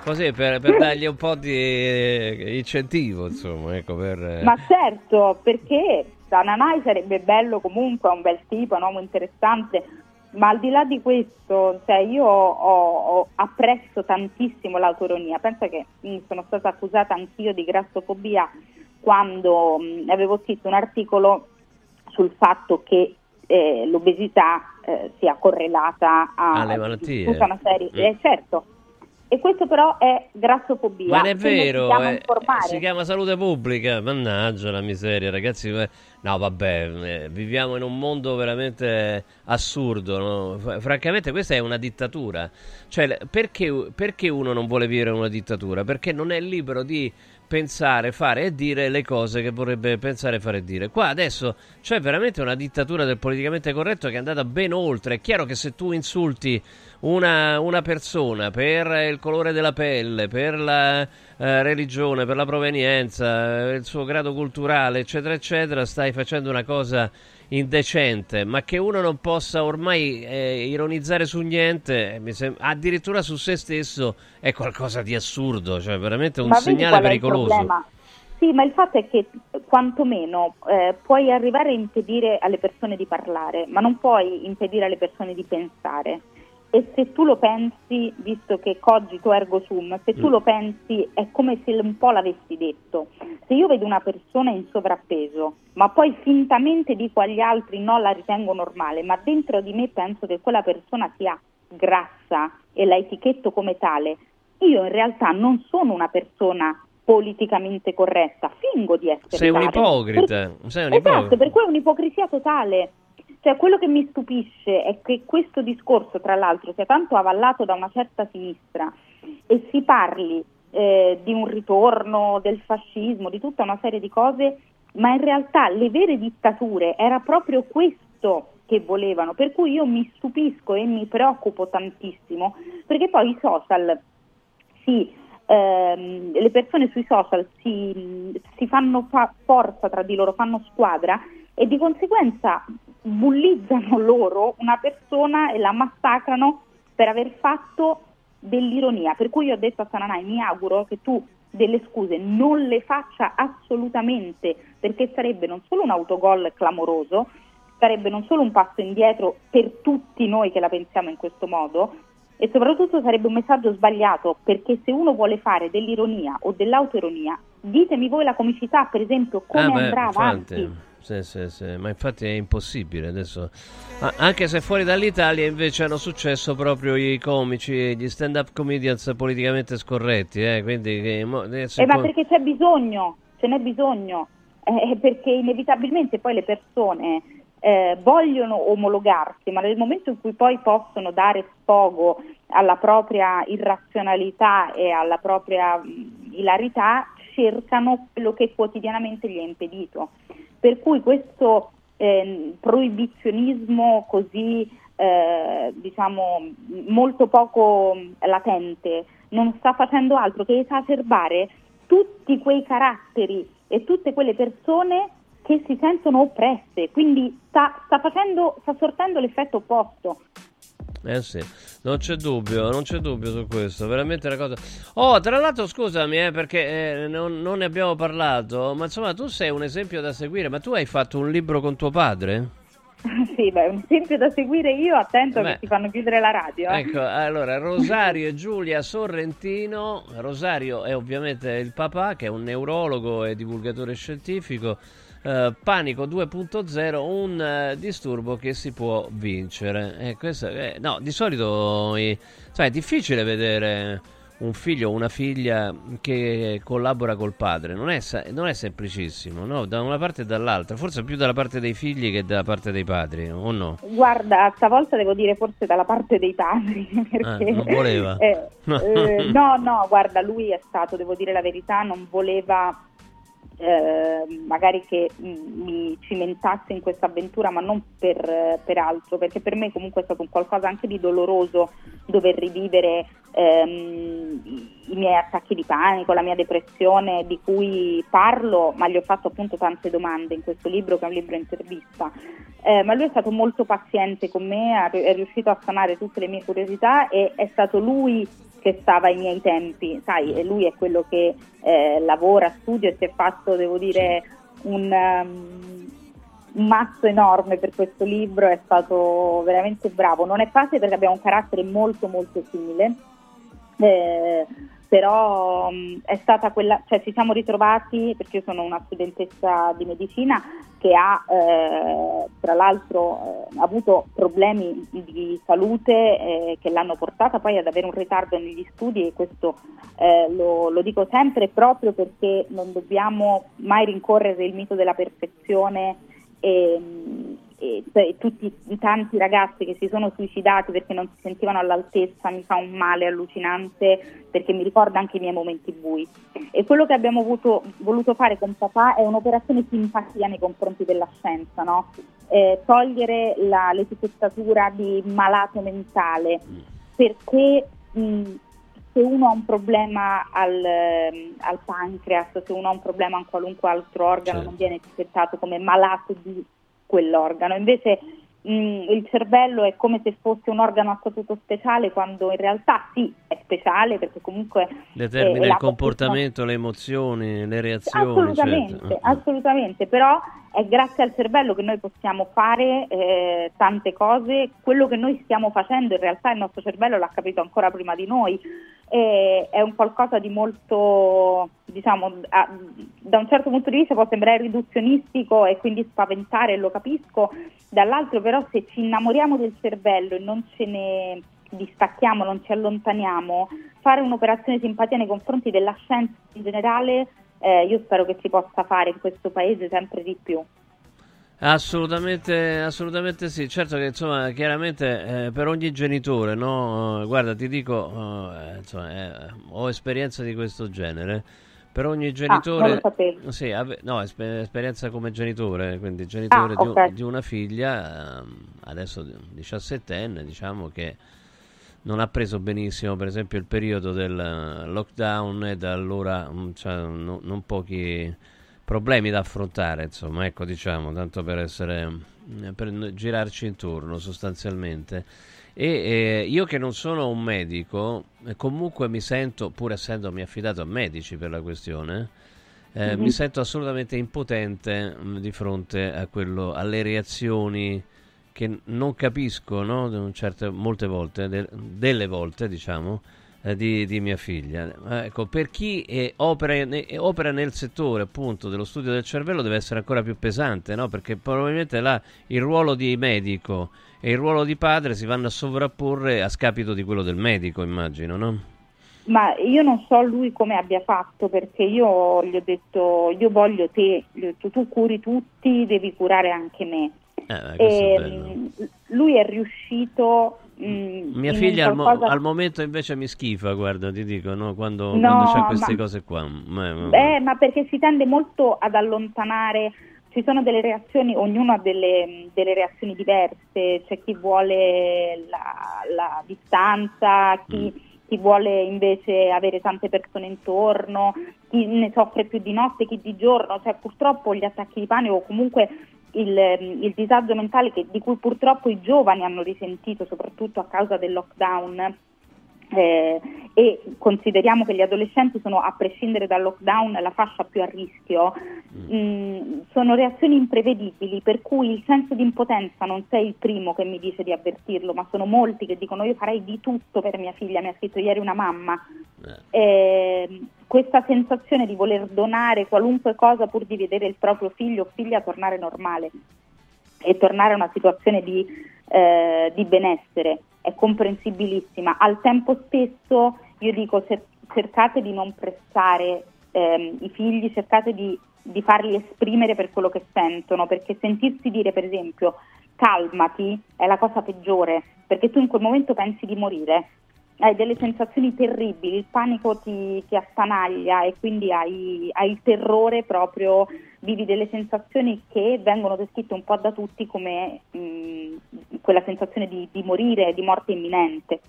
Così per, per dargli un po' di eh, incentivo, insomma, ecco, per... eh, Ma certo, perché Tananai sarebbe bello comunque, è un bel tipo, un uomo interessante, ma al di là di questo, cioè io ho- ho- apprezzo tantissimo l'autoironia. Pensa che mh, sono stata accusata anch'io di grassofobia quando mh, avevo scritto un articolo sul fatto che eh, l'obesità eh, sia correlata a Alle malattie. tutta una serie, Mm. eh, certo. E questo però è grassofobia. Ma non è vero, eh, si chiama salute pubblica, mannaggia la miseria, ragazzi. No, vabbè, eh, viviamo in un mondo veramente assurdo. no? Francamente, questa è una dittatura. Cioè, perché, perché uno non vuole vivere una dittatura? Perché non è libero di pensare, fare e dire le cose che vorrebbe pensare, fare e dire. Qua adesso c'è veramente una dittatura del politicamente corretto che è andata ben oltre. È chiaro che se tu insulti una, una persona per il colore della pelle, per la eh, religione, per la provenienza, eh, il suo grado culturale, eccetera, eccetera, stai facendo una cosa indecente, ma che uno non possa ormai eh, ironizzare su niente, eh, mi sem- addirittura su se stesso, è qualcosa di assurdo, cioè veramente un Ma segnale pericoloso. Sì, ma il fatto è che eh, quantomeno eh, puoi arrivare a impedire alle persone di parlare, ma non puoi impedire alle persone di pensare. E se tu lo pensi, visto che cogito ergo sum, se tu Mm. lo pensi è come se un po' l'avessi detto. Se io vedo una persona in sovrappeso, ma poi fintamente dico agli altri no, la ritengo normale, ma dentro di me penso che quella persona sia grassa e la etichetto come tale, io in realtà non sono una persona politicamente corretta, fingo di essere Sei un tale. ipocrita, Per- sei un esatto, per cui è un'ipocrisia totale. Cioè, quello che mi stupisce è che questo discorso, tra l'altro, sia tanto avallato da una certa sinistra e si parli eh, di un ritorno del fascismo, di tutta una serie di cose, ma in realtà le vere dittature era proprio questo che volevano, per cui io mi stupisco e mi preoccupo tantissimo, perché poi i social si ehm, le persone sui social si, si fanno fa- forza tra di loro, fanno squadra e di conseguenza bullizzano loro una persona e la massacrano per aver fatto dell'ironia. Per cui io ho detto a Sananai, mi auguro che tu delle scuse non le faccia assolutamente, perché sarebbe non solo un autogol clamoroso, sarebbe non solo un passo indietro per tutti noi che la pensiamo in questo modo, e soprattutto sarebbe un messaggio sbagliato perché se uno vuole fare dell'ironia o dell'autoironia, ditemi voi la comicità, per esempio, come Ah, beh, andrà infatti, avanti. Sì, sì, sì, ma infatti è impossibile adesso. Ah, anche se fuori dall'Italia invece hanno successo proprio i comici, gli stand-up comedians politicamente scorretti, eh, quindi che mo- adesso Eh, ma perché c'è bisogno, ce n'è bisogno, eh, perché inevitabilmente poi le persone eh, vogliono omologarsi, ma nel momento in cui poi possono dare sfogo alla propria irrazionalità e alla propria mh, ilarità, cercano quello che quotidianamente gli è impedito. Per cui questo ehm, proibizionismo così eh, diciamo molto poco latente non sta facendo altro che esacerbare tutti quei caratteri e tutte quelle persone che si sentono oppresse, quindi sta, sta facendo, sta sortendo l'effetto opposto. Eh sì, non c'è dubbio, non c'è dubbio su questo, veramente una cosa... Oh, tra l'altro scusami, eh, perché eh, non, non ne abbiamo parlato, ma insomma tu sei un esempio da seguire, ma tu hai fatto un libro con tuo padre? sì, beh, un esempio da seguire io, attento Beh. che ti fanno chiudere la radio. eh. Ecco, allora Rosario e Giulia Sorrentino. Rosario è ovviamente il papà, che è un neurologo e divulgatore scientifico. Eh, Panico 2.0, un eh, disturbo che si può vincere. E questo è- no, di solito eh, sai, è difficile vedere un figlio o una figlia che collabora col padre. Non è, non è semplicissimo, no? Da una parte e dall'altra. Forse più dalla parte dei figli che dalla parte dei padri, o no? Guarda, stavolta devo dire forse dalla parte dei padri, perché... Ah, non voleva. eh, eh, no, no, guarda, lui è stato, devo dire la verità, non voleva eh, magari che mm, mi cimentassi in questa avventura, ma non per, eh, per altro, perché per me comunque è stato un qualcosa anche di doloroso dover rivivere ehm, i miei attacchi di panico, la mia depressione di cui parlo, ma gli ho fatto appunto tante domande in questo libro che è un libro intervista. Eh, ma lui è stato molto paziente con me, è riuscito a sanare tutte le mie curiosità e è stato lui che stava ai miei tempi, sai, e lui è quello che eh, lavora, studia e si è fatto, devo dire, un, um, un mazzo enorme per questo libro, è stato veramente bravo. Non è facile perché abbiamo un carattere molto molto simile, eh, però mh, è stata quella, cioè ci siamo ritrovati perché io sono una studentessa di medicina che ha eh, tra l'altro eh, avuto problemi di salute eh, che l'hanno portata poi ad avere un ritardo negli studi e questo eh, lo, lo dico sempre proprio perché non dobbiamo mai rincorrere il mito della perfezione e, e, cioè, tutti i tanti ragazzi che si sono suicidati perché non si sentivano all'altezza mi fa un male allucinante perché mi ricorda anche i miei momenti bui e quello che abbiamo avuto- voluto fare con papà è un'operazione simpatia nei confronti della scienza no? Eh, togliere la- l'etichettatura di malato mentale perché mh, se uno ha un problema al, al pancreas, se uno ha un problema a un qualunque altro organo, non viene etichettato come malato di quell'organo. Invece mh, il cervello è come se fosse un organo a statuto speciale, quando in realtà sì, è speciale perché comunque Determina eh, il la comportamento, le emozioni, le reazioni. Assolutamente, certo. assolutamente, però è grazie al cervello che noi possiamo fare eh, tante cose, quello che noi stiamo facendo in realtà il nostro cervello l'ha capito ancora prima di noi, e è un qualcosa di molto, diciamo, a- da un certo punto di vista può sembrare riduzionistico e quindi spaventare, lo capisco, dall'altro però se ci innamoriamo del cervello e non ce ne distacchiamo, non ci allontaniamo, fare un'operazione simpatia nei confronti della scienza in generale, eh, io spero che si possa fare in questo paese sempre di più. Assolutamente, assolutamente sì. Certo che insomma, chiaramente eh, per ogni genitore, no? Eh, Guarda, ti dico, eh, insomma, eh, ho esperienza di questo genere. Per ogni non genitore, sapevo. sì, ave- no, espe- esperienza come genitore, quindi genitore Ah, di, un- di una figlia, ehm, adesso 17enne, diciamo che non ha preso benissimo, per esempio, il periodo del eh, lockdown e da allora mm, c'ha no- non pochi problemi da affrontare, insomma, ecco, diciamo, tanto per essere mm, per n- girarci intorno sostanzialmente. E eh, io che non sono un medico, eh, comunque mi sento, pur essendomi affidato a medici per la questione, eh, Mhm. mi sento assolutamente impotente mh, di fronte a quello, alle reazioni che non capisco, no? Certe, molte volte, de- delle volte, diciamo, eh, di, di mia figlia. Eh, Ecco, per chi eh, opera, eh, opera nel settore appunto dello studio del cervello deve essere ancora più pesante, no? Perché probabilmente là il ruolo di medico e il ruolo di padre si vanno a sovrapporre a scapito di quello del medico, immagino, no? Ma io non so lui come abbia fatto perché io gli ho detto io voglio te, detto tu curi tutti, devi curare anche me. Eh, è E, bello. mh, lui è riuscito mh, Mia figlia al, mo- qualcosa- al momento invece mi schifa, guarda, ti dico, no? Quando, No, quando c'è queste ma- cose qua. Ma- ma- Eh, ma perché si tende molto ad allontanare, ci sono delle reazioni, ognuno ha delle, delle reazioni diverse, c'è chi vuole la, la distanza, chi, chi vuole invece avere tante persone intorno, chi ne soffre più di notte, chi di giorno, cioè purtroppo gli attacchi di panico comunque il, il disagio mentale che- di cui purtroppo i giovani hanno risentito, soprattutto a causa del lockdown, eh, e consideriamo che gli adolescenti sono, a prescindere dal lockdown, la fascia più a rischio, mh, mm, sono reazioni imprevedibili per cui il senso di impotenza non sei il primo che mi dice di avvertirlo, ma sono molti che dicono io farei di tutto per mia figlia, mi ha scritto ieri una mamma. Eh, questa sensazione di voler donare qualunque cosa pur di vedere il proprio figlio o figlia tornare normale e tornare a una situazione di, eh, di benessere è comprensibilissima. Al tempo stesso io dico cercate di non pressare ehm, i figli, cercate di, di farli esprimere per quello che sentono, perché sentirsi dire per esempio calmati è la cosa peggiore, perché tu in quel momento pensi di morire hai delle sensazioni terribili, il panico ti, ti attanaglia e quindi hai, hai, il terrore proprio, vivi delle sensazioni che vengono descritte un po' da tutti come mh, quella sensazione di, di morire, di morte imminente.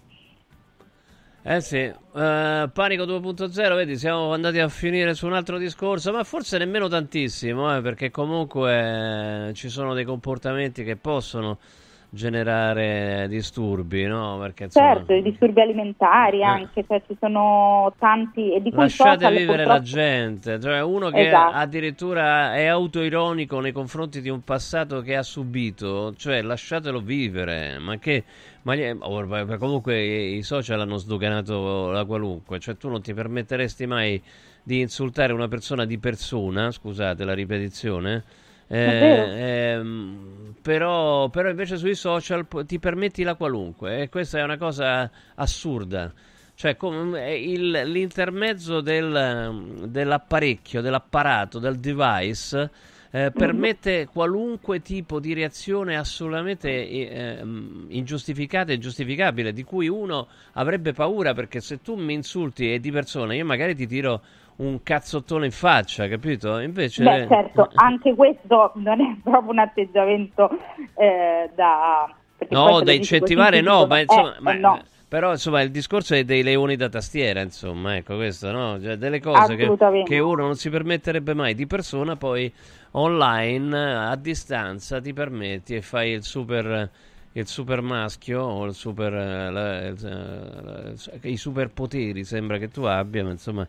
Eh sì, uh, Panico 2.0, vedi, siamo andati a finire su un altro discorso, ma forse nemmeno tantissimo, eh, perché comunque eh, ci sono dei comportamenti che possono generare disturbi, no? Perché, insomma... Certo, i disturbi alimentari eh. anche, cioè ci sono tanti e di Lasciate vivere purtroppo... la gente, cioè uno che esatto. addirittura è autoironico nei confronti di un passato che ha subito, cioè lasciatelo vivere, ma che ma gli, comunque i social hanno sdoganato la qualunque, cioè tu non ti permetteresti mai di insultare una persona di persona, scusate la ripetizione, eh, ehm, però, però, invece sui social ti permetti la qualunque e questa è una cosa assurda. Cioè, il, l'intermezzo del, dell'apparecchio, dell'apparato, del device eh, permette qualunque tipo di reazione assolutamente eh, ingiustificata e ingiustificabile, di cui uno avrebbe paura perché se tu mi insulti e di persona, io magari ti tiro un cazzottone in faccia, capito? Invece... Beh, certo, anche questo non è proprio un atteggiamento eh, da... No, da incentivare no, ma insomma... Eh, ma, no. Però insomma il discorso è dei leoni da tastiera, insomma, ecco questo, no? Cioè, delle cose che, che, uno non si permetterebbe mai di persona, poi online a distanza ti permetti e fai il super, il super maschio o il super, la, la, la, i superpoteri sembra che tu abbia, ma insomma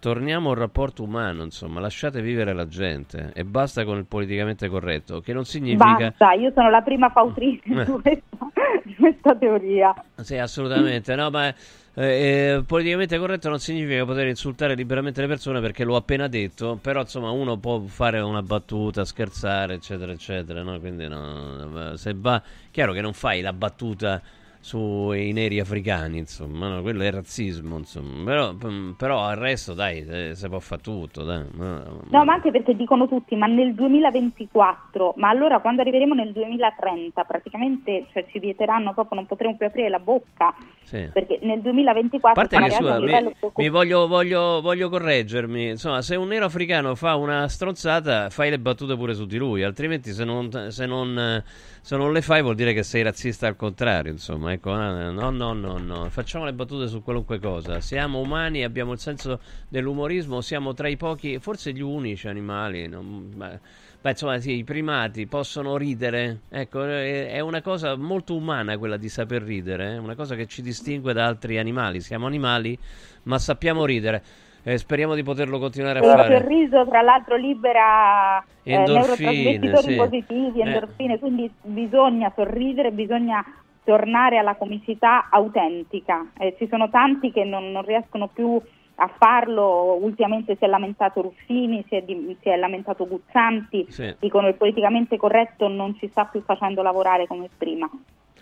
torniamo al rapporto umano, insomma, lasciate vivere la gente e basta con il politicamente corretto, che non significa... Basta, io sono la prima fautrice eh. di, questa, di questa teoria. Sì, assolutamente, no, ma... Eh, eh, politicamente corretto non significa poter insultare liberamente le persone perché l'ho appena detto, però insomma uno può fare una battuta, scherzare, eccetera, eccetera, no? Quindi no, se va, chiaro che non fai la battuta sui neri africani, insomma, no? quello è razzismo, insomma. Però, mm, però al resto, dai, eh, si può fare tutto. Dai. No, ma anche perché dicono tutti, ma nel 2024, ma allora quando arriveremo nel 2030, praticamente cioè, ci vieteranno proprio, non potremo più aprire la bocca, sì. perché nel 2024... A parte che, scusa, mi, mi voglio, voglio, voglio, correggermi, insomma, se un nero africano fa una stronzata, fai le battute pure su di lui, altrimenti se non... Se non se non le fai vuol dire che sei razzista al contrario, insomma, ecco, no, no, no, no, facciamo le battute su qualunque cosa, siamo umani, abbiamo il senso dell'umorismo, siamo tra i pochi, forse gli unici animali, no? beh, insomma, sì, i primati possono ridere, ecco, è una cosa molto umana quella di saper ridere, è una cosa che ci distingue da altri animali, siamo animali, ma sappiamo ridere. Eh, speriamo di poterlo continuare a eh, fare. Il sorriso, tra l'altro, libera eh, neurotrasmettitori sì. positivi, eh. endorfine, quindi bisogna sorridere, bisogna tornare alla comicità autentica. Eh, ci sono tanti che non, non, riescono più a farlo, ultimamente si è lamentato Ruffini, si è, di, si è lamentato Guzzanti, sì. dicono il politicamente corretto non ci sta più facendo lavorare come prima.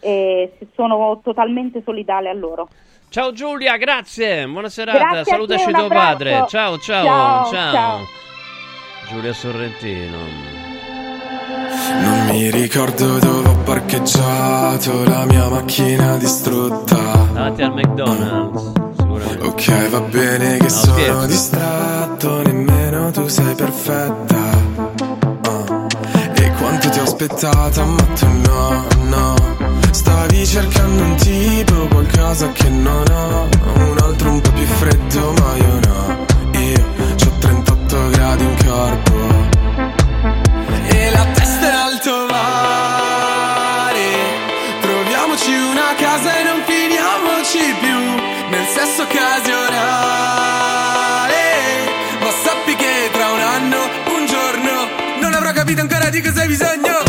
E sono totalmente solidale a loro. Ciao Giulia, grazie. Buona serata. Grazie Salutaci tuo padre. Ciao, ciao, ciao, ciao, ciao. Giulia Sorrentino. Non mi ricordo dove ho parcheggiato la mia macchina distrutta. Davanti al McDonald's. Ok, va bene che no, sono scherzo. distratto, nemmeno tu sei perfetta. Uh. E quanto ti ho aspettata, ma tu no, no. Stavi cercando un tipo, qualcosa che non ho Un altro un po' più freddo, ma io no Io ho 38 gradi in corpo E la testa è alto mare Troviamoci una casa e non finiamoci più sesso occasionale. Ma sappi che tra un anno, un giorno, non avrò capito ancora di cosa hai bisogno.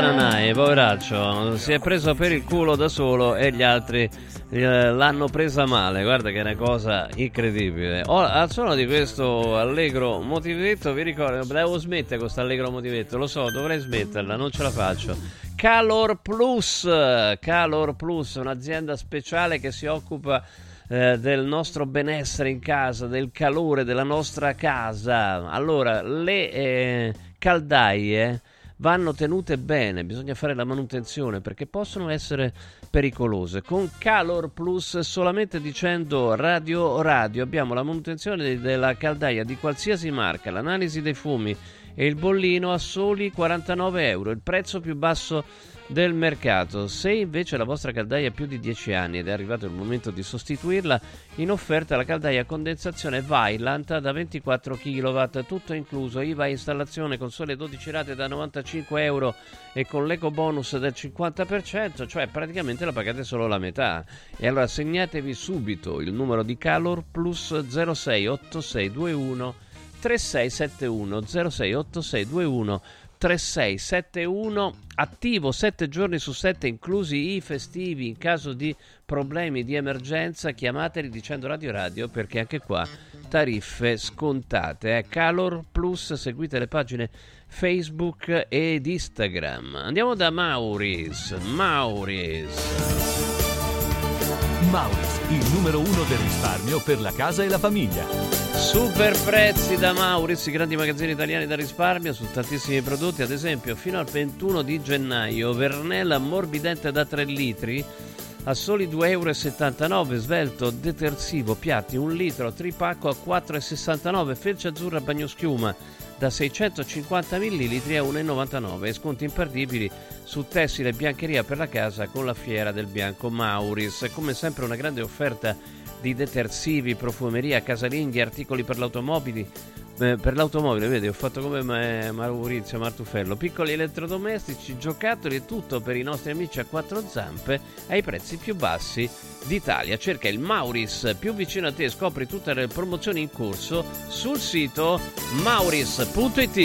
Tananai, poveraccio, si è preso per il culo da solo e gli altri eh, l'hanno presa male. Guarda che è una cosa incredibile. Oh, al suono di questo allegro motivetto, vi ricordo, devo smettere questo allegro motivetto, lo so, dovrei smetterla, non ce la faccio. Calor Plus, Calor Plus, un'azienda speciale che si occupa eh, del nostro benessere in casa, del calore della nostra casa. Allora, le eh, caldaie vanno tenute bene, bisogna fare la manutenzione perché possono essere pericolose. Con Calor Plus, solamente dicendo radio radio, abbiamo la manutenzione della caldaia di qualsiasi marca, l'analisi dei fumi e il bollino a soli 49 euro, il prezzo più basso del mercato. Se invece la vostra caldaia ha più di 10 anni ed è arrivato il momento di sostituirla, in offerta la caldaia a condensazione Vailant da 24 kW, tutto incluso, IVA installazione con sole 12 rate da 95 euro e con l'eco bonus del 50%, cioè praticamente la pagate solo la metà. E allora segnatevi subito il numero di Calor plus 068621 3671 068621 3671 attivo 7 giorni su 7 inclusi i festivi in caso di problemi di emergenza chiamateli dicendo radio radio perché anche qua tariffe scontate. Eh. Calor Plus seguite le pagine Facebook ed Instagram. Andiamo da Mauris. Mauris Mauris, il numero uno del risparmio per la casa e la famiglia. Super prezzi da Mauris, i grandi magazzini italiani da risparmio su tantissimi prodotti, ad esempio fino al 21 di gennaio Vernella ammorbidente da 3 litri a soli 2,79 euro, svelto detersivo piatti 1 litro, tripacco a 4,69 felce azzurra bagnoschiuma da 650 ml a 1,99 e sconti imperdibili su tessile e biancheria per la casa con la fiera del bianco Mauris. Come sempre una grande offerta di detersivi, profumeria, casalinghi, articoli per l'automobili. Eh, per l'automobile, vedi, ho fatto come Maurizio Martufello. Piccoli elettrodomestici, giocattoli e tutto per i nostri amici a quattro zampe ai prezzi più bassi d'Italia. Cerca il Mauris più vicino a te e scopri tutte le promozioni in corso sul sito mauris.it.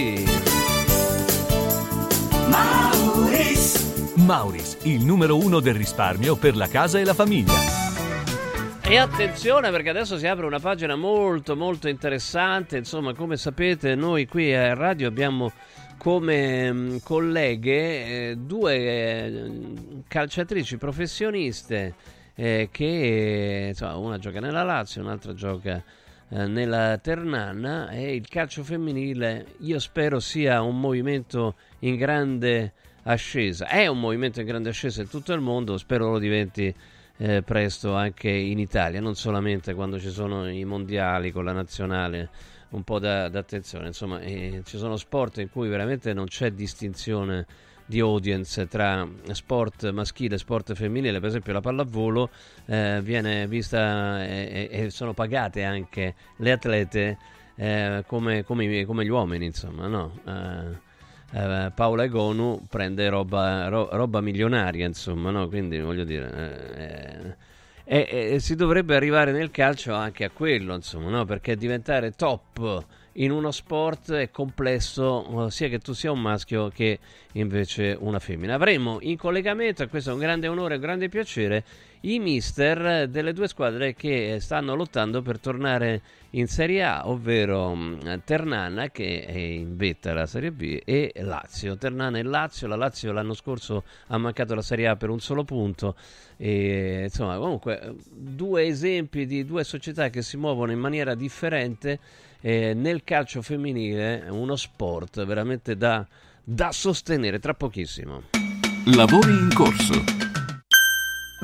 Mauris. Mauris, il numero uno del risparmio per la casa e la famiglia. E attenzione perché adesso si apre una pagina molto molto interessante, insomma come sapete noi qui a Radio abbiamo come mh, colleghe eh, due eh, calciatrici professioniste eh, che insomma, una gioca nella Lazio, un'altra gioca nella Ternana. E il calcio femminile io spero sia un movimento in grande ascesa, è un movimento in grande ascesa in tutto il mondo, spero lo diventi eh, presto anche in Italia, non solamente quando ci sono i mondiali con la nazionale, un po' d'attenzione, insomma eh, ci sono sport in cui veramente non c'è distinzione di audience tra sport maschile e sport femminile, per esempio la pallavolo eh, viene vista e, e, sono pagate anche le atlete eh, come, come, come, gli uomini, insomma, no? Eh, eh, Paola Egonu prende roba, ro, roba milionaria, insomma, no? Quindi voglio dire... Eh, e, si dovrebbe arrivare nel calcio anche a quello, insomma, no? Perché diventare top in uno sport complesso, sia che tu sia un maschio che invece una femmina. Avremo in collegamento, e questo è un grande onore e un grande piacere, i mister delle due squadre che stanno lottando per tornare in Serie A, ovvero mm, Ternana che è in vetta alla Serie B e Lazio. Ternana e Lazio, la Lazio l'anno scorso ha mancato la Serie A per un solo punto e insomma comunque due esempi di due società che si muovono in maniera differente eh, nel calcio femminile, uno sport veramente da, da sostenere tra pochissimo. Lavori in corso.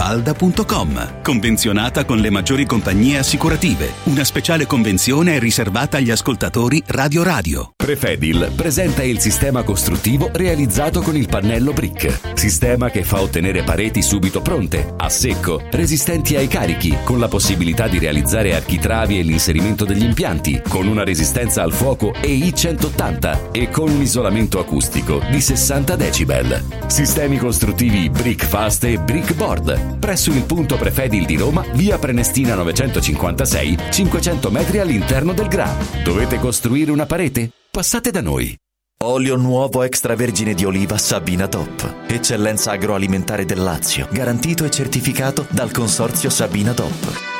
villamafalda.com. Convenzionata con le maggiori compagnie assicurative. Una speciale convenzione è riservata agli ascoltatori Radio Radio. Prefedil presenta il sistema costruttivo realizzato con il pannello brick. Sistema che fa ottenere pareti subito pronte, a secco, resistenti ai carichi, con la possibilità di realizzare architravi e l'inserimento degli impianti, con una resistenza al fuoco EI 180 e con un isolamento acustico di 60 decibel. Sistemi costruttivi Brick Fast e Brick Board. Presso il punto Prefedil di Roma, via Prenestina 956, 500 metri all'interno del GRA. Dovete costruire una parete? Passate da noi. Olio nuovo extravergine di oliva Sabina DOP. Eccellenza agroalimentare del Lazio. Garantito e certificato dal consorzio Sabina DOP.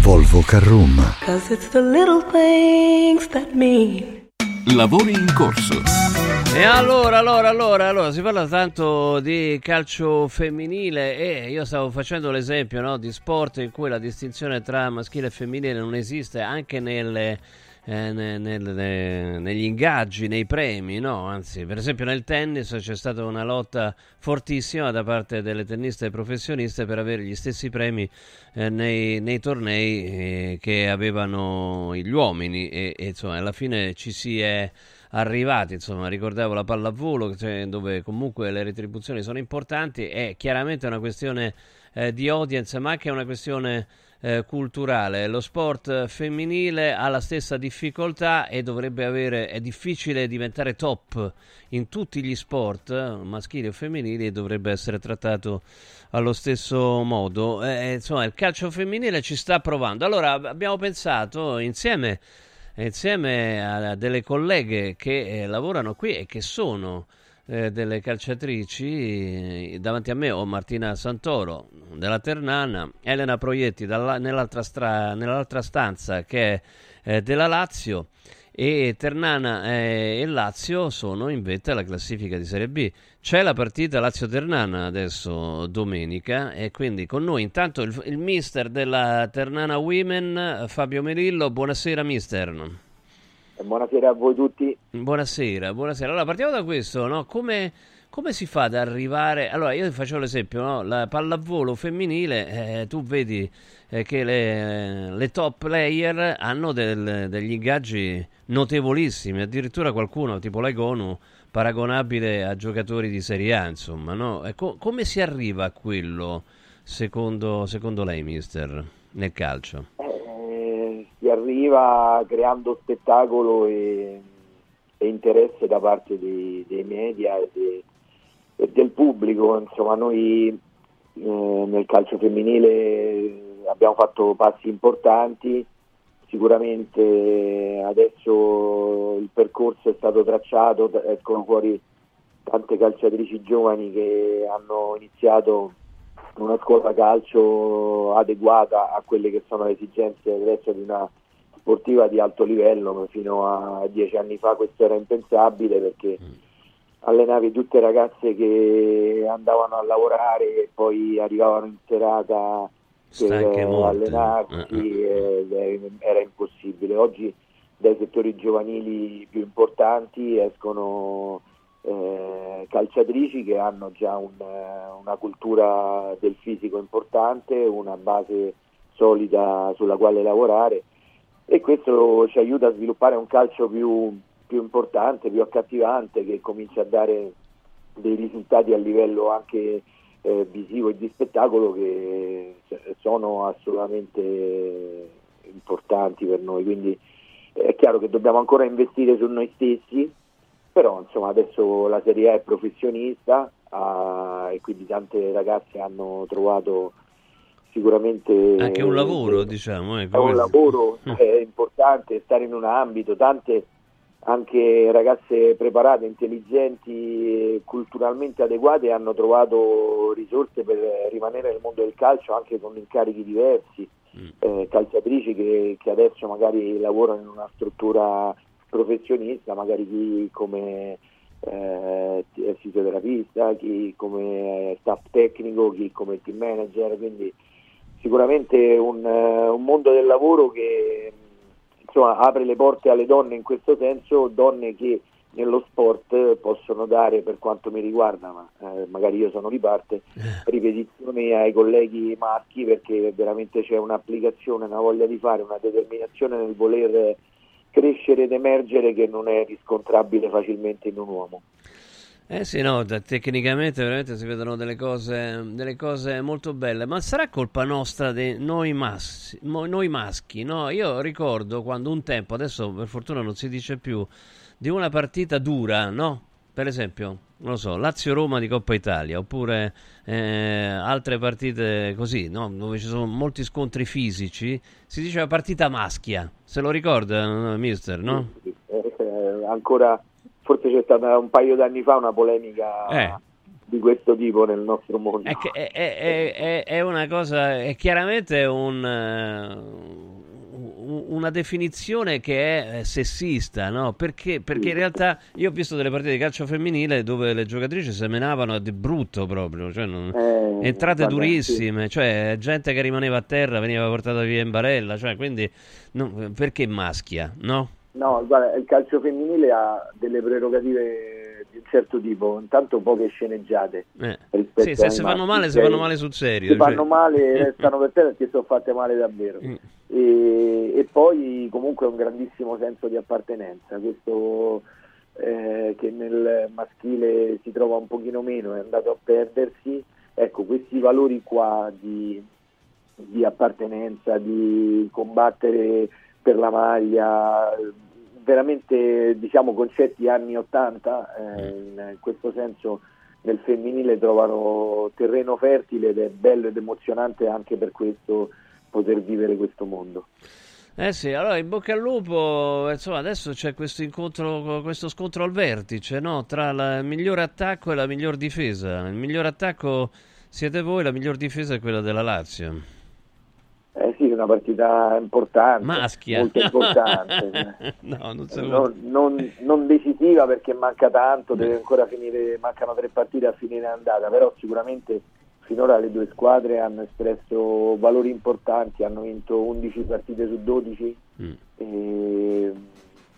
Volvo Carroom. Cause it's the little things that mean lavori in corso. E allora, allora, allora, allora, si parla tanto di calcio femminile e io stavo facendo l'esempio no, di sport in cui la distinzione tra maschile e femminile non esiste anche nelle eh, nel, nel, negli ingaggi, nei premi, no? Anzi, per esempio nel tennis c'è stata una lotta fortissima da parte delle tenniste professioniste per avere gli stessi premi eh, nei, nei, tornei eh, che avevano gli uomini e, e, insomma alla fine ci si è arrivati, insomma, ricordavo la pallavolo cioè, dove comunque le retribuzioni sono importanti, è chiaramente una questione eh, di audience, ma anche una questione eh, culturale. Lo sport femminile ha la stessa difficoltà e dovrebbe avere, è difficile diventare top in tutti gli sport, maschili o femminili, e dovrebbe essere trattato allo stesso modo. Eh, insomma, il calcio femminile ci sta provando. Allora abbiamo pensato insieme, insieme a delle colleghe che eh, lavorano qui e che sono eh, delle calciatrici. Davanti a me ho Martina Santoro della Ternana, Elena Proietti dalla, nell'altra, stra, nell'altra, stanza che è eh, della Lazio e Ternana e Lazio sono in vetta alla classifica di Serie B. C'è la partita Lazio-Ternana adesso domenica e quindi con noi intanto il, il mister della Ternana Women Fabio Melillo. Buonasera mister. Buonasera a voi tutti. Buonasera, buonasera. Allora partiamo da questo, no? Come, come si fa ad arrivare? Allora io ti faccio l'esempio, no? La pallavolo femminile, eh, tu vedi eh, che le, le, top player hanno del, degli ingaggi notevolissimi, addirittura qualcuno tipo Laigonu paragonabile a giocatori di Serie A, insomma, no? Co- come si arriva a quello secondo, secondo lei, mister, nel calcio? Eh si arriva creando spettacolo e, e interesse da parte dei, dei media e, de, e, del pubblico. Insomma, noi eh, nel calcio femminile abbiamo fatto passi importanti, sicuramente adesso il percorso è stato tracciato, escono fuori tante calciatrici giovani che hanno iniziato una scuola calcio adeguata a quelle che sono le esigenze adesso di una sportiva di alto livello, ma fino a dieci anni fa questo era impensabile perché mm. allenavi tutte ragazze che andavano a lavorare e poi arrivavano in serata per allenarsi, uh-uh. era impossibile. Oggi dai settori giovanili più importanti escono eh, calciatrici che hanno già un, una cultura del fisico importante, una base solida sulla quale lavorare e questo ci aiuta a sviluppare un calcio più, più importante, più accattivante che comincia a dare dei risultati a livello anche eh, visivo e di spettacolo che sono assolutamente importanti per noi. Quindi è chiaro che dobbiamo ancora investire su noi stessi, però insomma adesso la Serie A è professionista ah, e quindi tante ragazze hanno trovato sicuramente anche un lavoro diciamo ecco, è un lavoro è importante stare in un ambito tante anche ragazze preparate intelligenti culturalmente adeguate hanno trovato risorse per rimanere nel mondo del calcio anche con incarichi diversi mm. eh, calciatrici che, che adesso magari lavorano in una struttura professionista magari chi come eh, fisioterapista, chi come staff tecnico, chi come team manager, quindi sicuramente un, uh, un mondo del lavoro che insomma, apre le porte alle donne in questo senso, donne che nello sport possono dare per quanto mi riguarda, ma eh, magari io sono di parte, eh. ripetizioni ai colleghi maschi perché veramente c'è un'applicazione, una voglia di fare, una determinazione nel voler crescere ed emergere che non è riscontrabile facilmente in un uomo. Eh sì, no, tecnicamente veramente si vedono delle cose, delle cose molto belle, ma sarà colpa nostra di noi, massi, noi maschi, no? Io ricordo quando un tempo, adesso per fortuna non si dice più, di una partita dura, no? Per esempio, non lo so, Lazio-Roma di Coppa Italia, oppure eh, altre partite così, no? Dove ci sono molti scontri fisici, si diceva partita maschia, se lo ricorda, no, mister, no? Eh, ancora forse c'è stata un paio d'anni fa una polemica eh. di questo tipo nel nostro mondo. È, è, è, è una cosa, è chiaramente un, un- una definizione che è eh, sessista, no? Perché, perché in realtà io ho visto delle partite di calcio femminile dove le giocatrici semenavano di brutto proprio, cioè non- Eh, entrate vabbè, durissime, cioè gente che rimaneva a terra veniva portata via in barella, cioè quindi no, perché maschia, no? No, guarda, il calcio femminile ha delle prerogative di un certo tipo, intanto poche sceneggiate. Eh. Sì, se si fanno male, si fanno male sul serio. Si cioè. fanno male restano per terra perché sono fatte male davvero. Mm. E, e poi comunque un grandissimo senso di appartenenza, questo eh, che nel maschile si trova un pochino meno, è andato a perdersi. Ecco, questi valori qua di, di appartenenza, di combattere per la maglia, veramente diciamo concetti anni 80, eh, in questo senso nel femminile trovano terreno fertile ed è bello ed emozionante anche per questo poter vivere questo mondo. Eh sì, allora in bocca al lupo, insomma, adesso c'è questo incontro, questo scontro al vertice, no? Tra il miglior attacco e la miglior difesa. Il miglior attacco siete voi, la miglior difesa è quella della Lazio. Eh sì, una partita importante, Maschia. molto importante. no, non non, non- non decisiva perché manca tanto, deve ancora finire, mancano tre partite a finire l'andata, però sicuramente finora le due squadre hanno espresso valori importanti, hanno vinto 11 partite su 12, Mm. e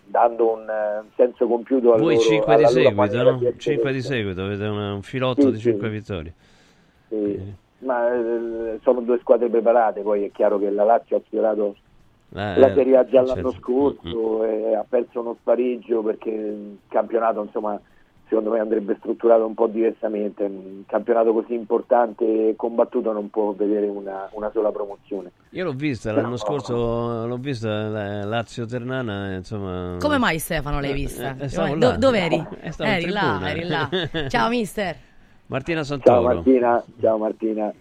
dando un, eh, senso compiuto al Voi loro, 5 di seguito, no? di essere 5 di seguito, avete un filotto Sì, di sì. 5 vittorie. Sì, Ma eh, sono due squadre preparate, poi è chiaro che la Lazio ha sfiorato Eh, la Serie A già certo. l'anno scorso e ha perso uno spareggio perché il campionato insomma secondo me andrebbe strutturato un po' diversamente un campionato così importante e combattuto non può vedere una, una sola promozione Io l'ho vista l'anno scorso, l'ho vista la Lazio Ternana, insomma... Come mai Stefano l'hai Eh, vista? eh, Do- là. dove eri? Eh, eri là, eri là. Ciao mister. Martina ciao Santoro. Martina ciao Martina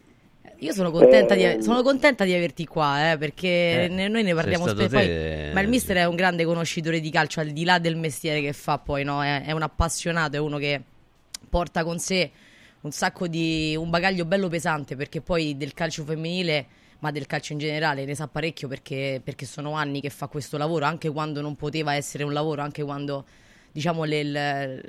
Io sono contenta, di, Eh, sono contenta di averti qua, eh, perché Eh, ne- noi ne parliamo spesso. ma il mister è un grande conoscitore di calcio, al di là del mestiere che fa, poi no? è, è un appassionato, è uno che porta con sé un sacco di un bagaglio bello pesante, perché poi del calcio femminile, ma del calcio in generale, ne sa parecchio perché, perché sono anni che fa questo lavoro, anche quando non poteva essere un lavoro, anche quando diciamo le- il,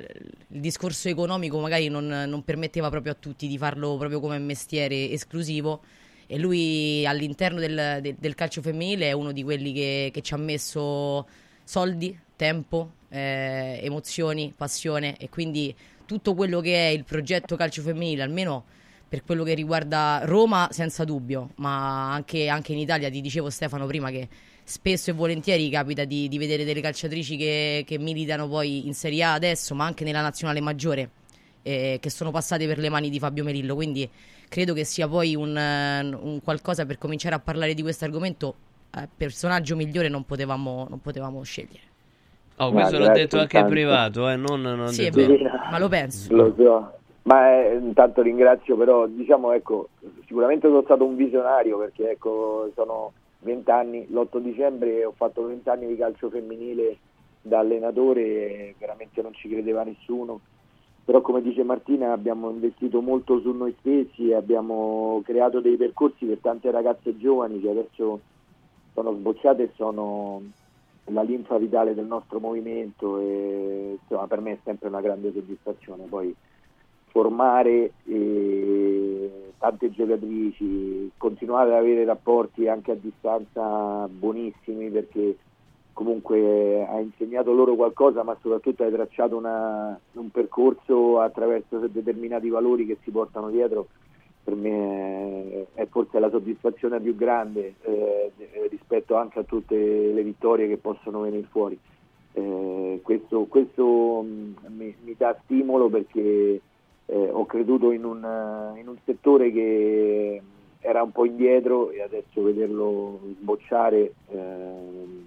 il discorso economico magari non, non permetteva proprio a tutti di farlo proprio come mestiere esclusivo. E lui all'interno del, del- del calcio femminile è uno di quelli che, che ci ha messo soldi, tempo, eh, emozioni, passione. E quindi tutto quello che è il progetto calcio femminile, almeno per quello che riguarda Roma senza dubbio, ma anche, anche in Italia, ti dicevo Stefano prima che spesso e volentieri capita di, di vedere delle calciatrici che, che militano poi in Serie A adesso, ma anche nella nazionale maggiore, eh, che sono passate per le mani di Fabio Merillo, quindi credo che sia poi un, eh, un qualcosa per cominciare a parlare di questo argomento, eh, personaggio migliore non potevamo, non potevamo scegliere. Oh, questo grazie detto anche in privato, eh, non, non Sì, detto- vero, ma lo penso. Lo so, ma eh, intanto ringrazio però, diciamo ecco, sicuramente sono stato un visionario perché ecco, sono vent'anni, l'8 dicembre ho fatto vent'anni di calcio femminile da allenatore e veramente non ci credeva nessuno, però come dice Martina abbiamo investito molto su noi stessi e abbiamo creato dei percorsi per tante ragazze giovani che adesso sono sbocciate e sono la linfa vitale del nostro movimento e insomma, per me è sempre una grande soddisfazione. Poi formare eh, tante giocatrici, continuare ad avere rapporti anche a distanza buonissimi perché comunque ha insegnato loro qualcosa ma soprattutto hai tracciato una- un percorso attraverso determinati valori che si portano dietro per me è, forse la soddisfazione più grande eh, rispetto anche a tutte le vittorie che possono venire fuori. Eh, questo questo, mh, mi, mi dà stimolo perché eh, ho creduto in un, eh, in un settore che era un po' indietro e adesso vederlo sbocciare eh,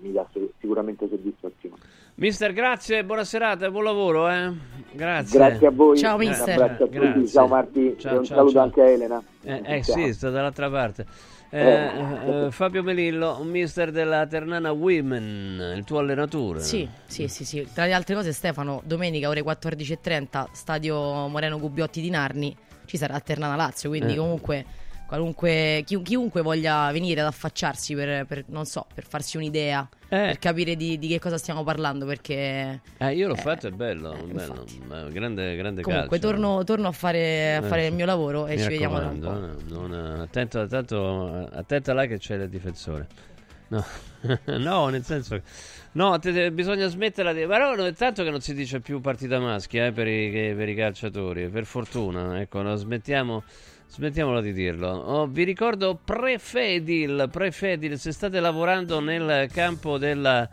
mi dà sicuramente soddisfazione. Mister, grazie, buona serata e buon lavoro, eh. Grazie. Grazie a voi, Ciao, un mister. abbraccio a tutti, Grazie. ciao Marti Ciao, e un ciao, saluto ciao. anche a Elena. Eh, eh sì, sta dall'altra parte. Eh, Eh. eh, Fabio Melillo, un mister della Ternana Women, il tuo allenatore. Sì, sì, sì, sì. Tra le altre cose, Stefano, domenica ore 14.30, stadio Moreno Gubbiotti di Narni, ci sarà Ternana Lazio, quindi Eh. comunque qualunque, chi- chiunque voglia venire ad affacciarsi per, per, non so, per farsi un'idea, per capire di, di che cosa stiamo parlando, perché... Eh, io l'ho fatto, è bello, bello. Eh, grande, grande Comunque calcio. torno, torno a fare, a Eh, fare il mio lavoro e Mi ci vediamo tra un eh, non- attento, tanto, attenta là che c'è il difensore. No, no nel senso... No, te- te- bisogna smetterla di... Però no, è tanto che non si dice più partita maschia eh, per, i, per i calciatori, per fortuna. Ecco, no, smettiamo... Smettiamola di dirlo. Oh, vi ricordo Prefedil, Prefedil, se state lavorando nel campo della,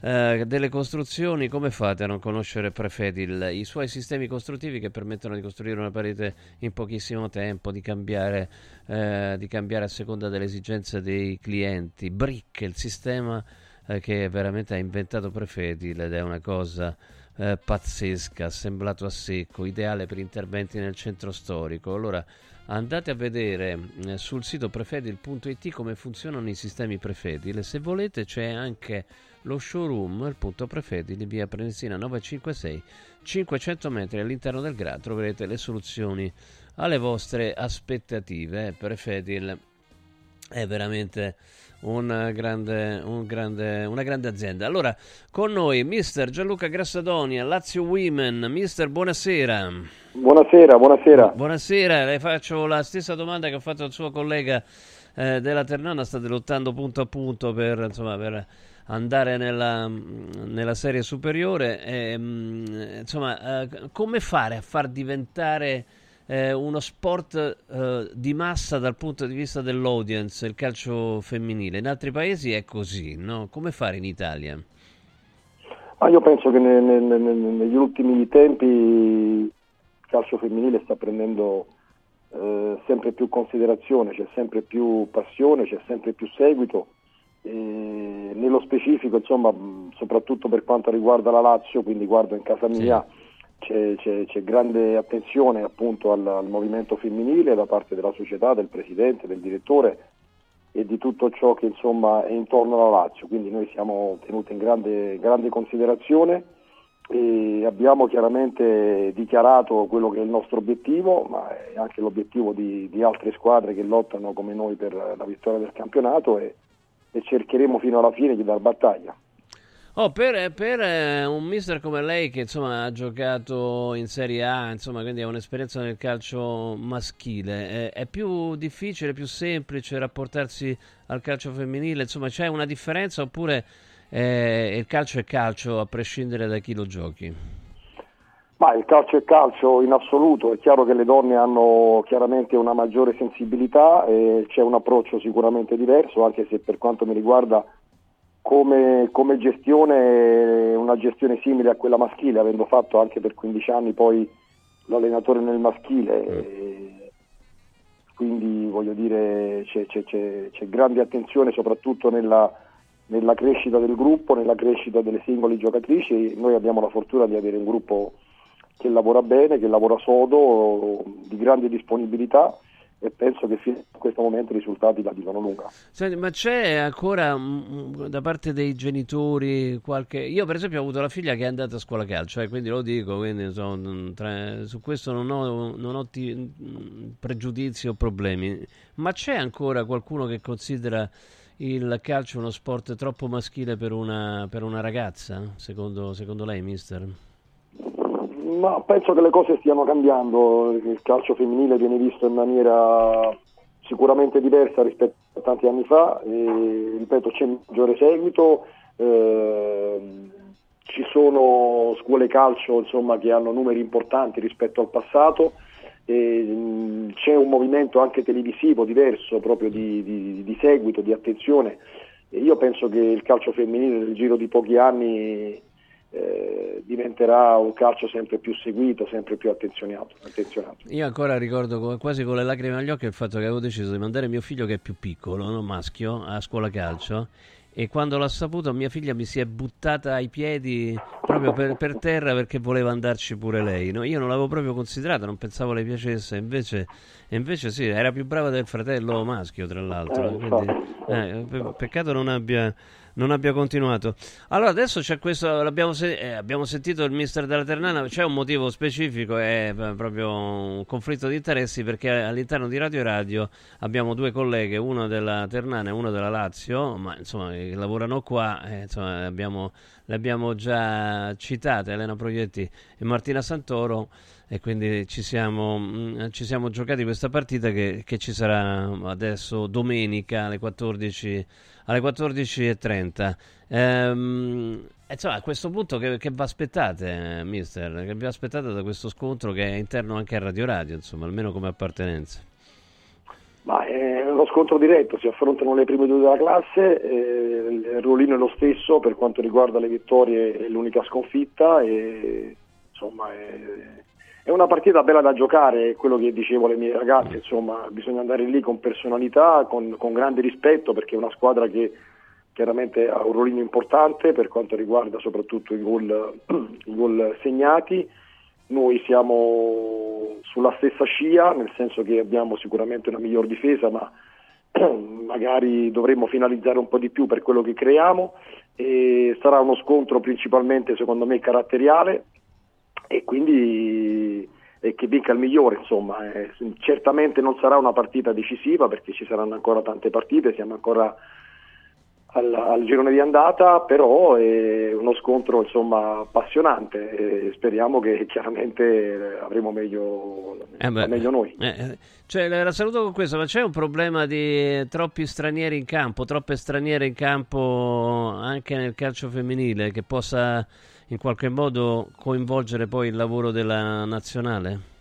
eh, delle costruzioni, come fate a non conoscere Prefedil? I suoi sistemi costruttivi che permettono di costruire una parete in pochissimo tempo, di cambiare, eh, di cambiare a seconda delle esigenze dei clienti. Brick, il sistema eh, che veramente ha inventato Prefedil ed è una cosa pazzesca, assemblato a secco, ideale per interventi nel centro storico. Allora andate a vedere eh, sul sito prefedil.it come funzionano i sistemi Prefedil. Se volete c'è anche lo showroom, il punto Prefedil via Prenestina 956, 500 metri all'interno del GRA. Troverete le soluzioni alle vostre aspettative. Prefedil è veramente un grande, un grande- una grande azienda. Allora, con noi mister Gianluca Grassadonia, Lazio Women. Mister, buonasera. Buonasera, buonasera. Buonasera, le faccio la stessa domanda che ho fatto al suo collega eh, della Ternana. State lottando punto a punto per, insomma, per andare nella, nella serie superiore. E, mm, insomma, eh, come fare a far diventare eh, uno sport eh, di massa dal punto di vista dell'audience, il calcio femminile? In altri paesi è così, no? Come fare in Italia? Ma io penso che ne- ne- ne- negli ultimi tempi il calcio femminile sta prendendo eh, sempre più considerazione, c'è sempre più passione, c'è sempre più seguito. E nello specifico, insomma, soprattutto per quanto riguarda la Lazio, quindi guardo in casa mia, c'è, c'è- c'è grande attenzione appunto al, al movimento femminile da parte della società, del presidente, del direttore e di tutto ciò che insomma è intorno alla Lazio, quindi noi siamo tenuti in grande, grande considerazione e abbiamo chiaramente dichiarato quello che è il nostro obiettivo, ma è anche l'obiettivo di, di altre squadre che lottano come noi per la vittoria del campionato e, e cercheremo fino alla fine di dar battaglia. Oh, per, per, eh, un mister come lei che insomma ha giocato in Serie A, insomma, quindi ha un'esperienza nel calcio maschile, eh, è più difficile, più semplice rapportarsi al calcio femminile? Insomma, c'è una differenza oppure eh, il calcio è calcio a prescindere da chi lo giochi? Ma il calcio è calcio in assoluto, è chiaro che le donne hanno chiaramente una maggiore sensibilità e c'è un approccio sicuramente diverso, anche se per quanto mi riguarda come, come gestione una gestione simile a quella maschile, avendo fatto anche per 15 anni poi l'allenatore nel maschile. E quindi voglio dire c'è, c'è- c'è- c'è grande attenzione soprattutto nella, nella crescita del gruppo, nella crescita delle singole giocatrici. Noi abbiamo la fortuna di avere un gruppo che lavora bene, che lavora sodo, di grande disponibilità e penso che fino a questo momento i risultati la dicono lunga. Senti, ma c'è ancora mm, da parte dei genitori qualche... Io per esempio ho avuto la figlia che è andata a scuola calcio, eh, quindi lo dico, quindi, mm, tra- su questo non ho, non ho ti- mm, pregiudizi o problemi. Ma c'è ancora qualcuno che considera il calcio uno sport troppo maschile per una, per una ragazza, secondo, secondo lei, mister? Ma penso che le cose stiano cambiando, il calcio femminile viene visto in maniera sicuramente diversa rispetto a tanti anni fa, e, ripeto c'è maggiore seguito, ehm, ci sono scuole calcio insomma, che hanno numeri importanti rispetto al passato, e, mh, c'è un movimento anche televisivo diverso proprio di, di- di seguito, di attenzione. E io penso che il calcio femminile nel giro di pochi anni eh, diventerà un calcio sempre più seguito, sempre più attenzionato. attenzionato. Io ancora ricordo co- quasi con le lacrime agli occhi il fatto che avevo deciso di mandare mio figlio che è più piccolo, no, maschio, a scuola calcio e quando l'ha saputo mia figlia mi si è buttata ai piedi proprio per, per terra perché voleva andarci pure lei. no? Io non l'avevo proprio considerata, non pensavo le piacesse, invece, e invece sì, era più brava del fratello maschio tra l'altro. Eh, quindi, eh, pe- peccato non abbia, non abbia continuato. Allora, adesso c'è questo, l'abbiamo se- eh, abbiamo sentito il mister della Ternana, c'è un motivo specifico, è proprio un conflitto di interessi perché all'interno di Radio Radio abbiamo due colleghe, una della Ternana e una della Lazio, ma insomma che lavorano qua, eh, insomma, abbiamo, le abbiamo già citate, Elena Proietti e Martina Santoro e quindi ci siamo, mm, ci siamo giocati questa partita che, che, ci sarà adesso domenica alle 14 alle 14.30. Ehm, insomma, a questo punto che, che vi aspettate, mister? Che vi aspettate da questo scontro che è interno anche a Radio Radio, insomma, almeno come appartenenza? Ma è uno scontro diretto, si affrontano le prime due della classe, eh, il ruolino è lo stesso per quanto riguarda le vittorie, è l'unica sconfitta e insomma è, è una partita bella da giocare, è quello che dicevo alle mie ragazze, insomma, bisogna andare lì con personalità, con, con grande rispetto, perché è una squadra che chiaramente ha un ruolino importante per quanto riguarda soprattutto i gol, i gol segnati. Noi siamo sulla stessa scia, nel senso che abbiamo sicuramente una miglior difesa, ma magari dovremmo finalizzare un po' di più per quello che creiamo e sarà uno scontro principalmente secondo me caratteriale e quindi e che vinca il migliore, insomma, eh, certamente non sarà una partita decisiva perché ci saranno ancora tante partite, siamo ancora al, al girone di andata, però è uno scontro insomma, appassionante e speriamo che chiaramente avremo meglio, eh beh, meglio noi. Eh, eh, cioè, la saluto con questo, ma c'è un problema di troppi stranieri in campo, troppe straniere in campo anche nel calcio femminile che possa in qualche modo coinvolgere poi il lavoro della nazionale?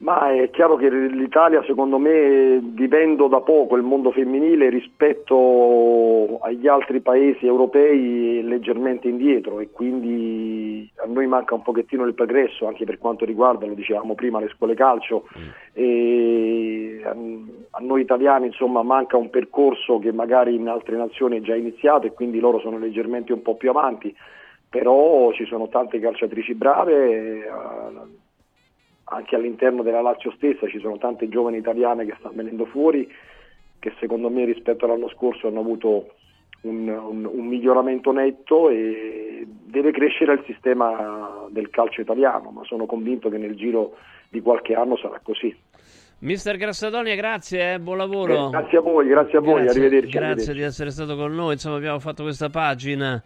Ma è chiaro che l'Italia secondo me vivendo da poco il mondo femminile rispetto agli altri paesi europei è leggermente indietro e quindi a noi manca un pochettino il progresso anche per quanto riguarda, lo dicevamo prima, le scuole calcio mm. e a noi italiani insomma manca un percorso che magari in altre nazioni è già iniziato e quindi loro sono leggermente un po' più avanti però ci sono tante calciatrici brave, eh, anche all'interno della Lazio stessa ci sono tante giovani italiane che stanno venendo fuori, che secondo me rispetto all'anno scorso hanno avuto un, un, un miglioramento netto e deve crescere il sistema del calcio italiano, ma sono convinto che nel giro di qualche anno sarà così. Mister Grassadonia, grazie, eh, buon lavoro. Eh, grazie a voi, grazie a voi, grazie, arrivederci. Grazie arrivederci. di essere stato con noi, insomma abbiamo fatto questa pagina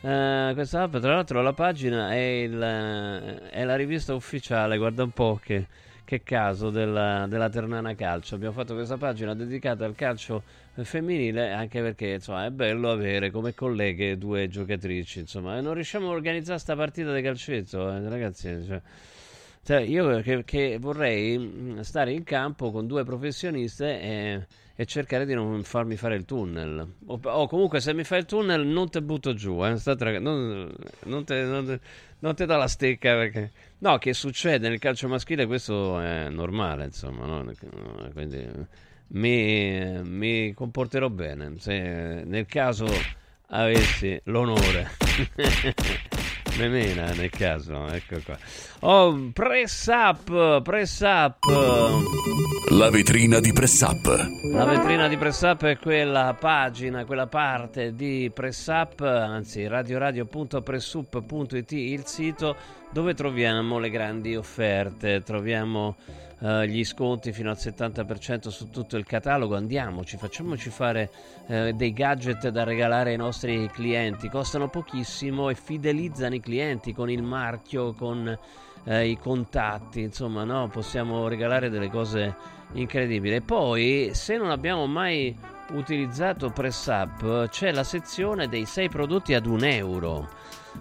Uh, questa app, tra l'altro, la pagina è, il, è, la rivista ufficiale. Guarda un po' che, che caso della, della, Ternana Calcio. Abbiamo fatto questa pagina dedicata al calcio femminile, anche perché insomma, è bello avere come colleghe due giocatrici. Insomma, e non riusciamo a organizzare questa partita di calcetto, eh, ragazzi. Cioè, cioè, io che, che, vorrei mm, stare in campo con due professioniste e, e, cercare di non farmi fare il tunnel. O, o, comunque se mi fai il tunnel non te butto giù, eh, tra, non, non, te, non, non, te, dà la stecca perché... No, che succede nel calcio maschile questo è normale, insomma, no? quindi mi, mi comporterò bene. Se nel caso avessi l'onore Memena nel caso, ecco qua. Oh, press up, press up. La vetrina di press up. La vetrina di press up è quella pagina, quella parte di press up, anzi radioradio.pressup.it, il sito dove troviamo le grandi offerte, troviamo uh, gli sconti fino al 70% su tutto il catalogo, andiamoci, facciamoci fare uh, dei gadget da regalare ai nostri clienti, costano pochissimo e fidelizzano i clienti con il marchio, con uh, i contatti, insomma, no? possiamo regalare delle cose incredibili. E poi, se non abbiamo mai utilizzato Press Up, c'è la sezione dei 6 prodotti ad un euro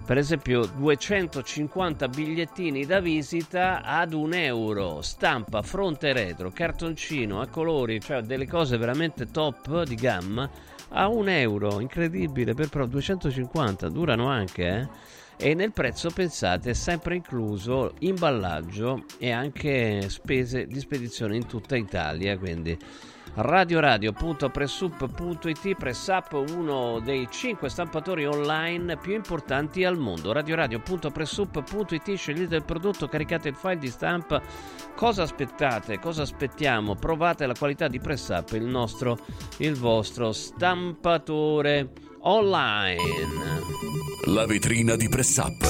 per esempio 250 bigliettini da visita ad un euro, stampa fronte retro, cartoncino a colori, cioè delle cose veramente top di gamma a un euro, incredibile, per però 250, durano anche, eh? E nel prezzo, pensate, è sempre incluso imballaggio e anche spese di spedizione in tutta Italia, quindi radioradio.pressup.it Pressup uno dei cinque stampatori online più importanti al mondo. Radioradio.pressup.it scegliete il prodotto caricate il file di stampa. Cosa aspettate? Cosa aspettiamo? Provate la qualità di Pressup il nostro il vostro stampatore online La vetrina di Press Up.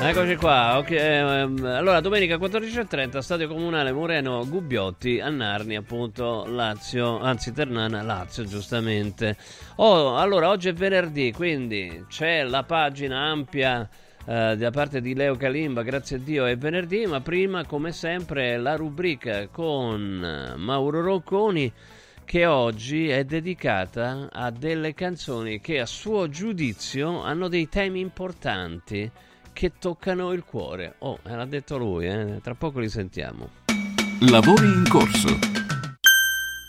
Eccoci qua, ok. ehm, allora domenica 14.30 Stadio Comunale Moreno Gubbiotti a Narni appunto Lazio, anzi Ternana Lazio giustamente. Oh, allora oggi è venerdì quindi c'è la pagina ampia eh, da parte di Leo Calimba, grazie a Dio è venerdì, ma prima come sempre la rubrica con Mauro Rocconi che oggi è dedicata a delle canzoni che a suo giudizio hanno dei temi importanti che toccano il cuore. Oh, l'ha detto lui, eh? tra poco li sentiamo. Lavori in corso.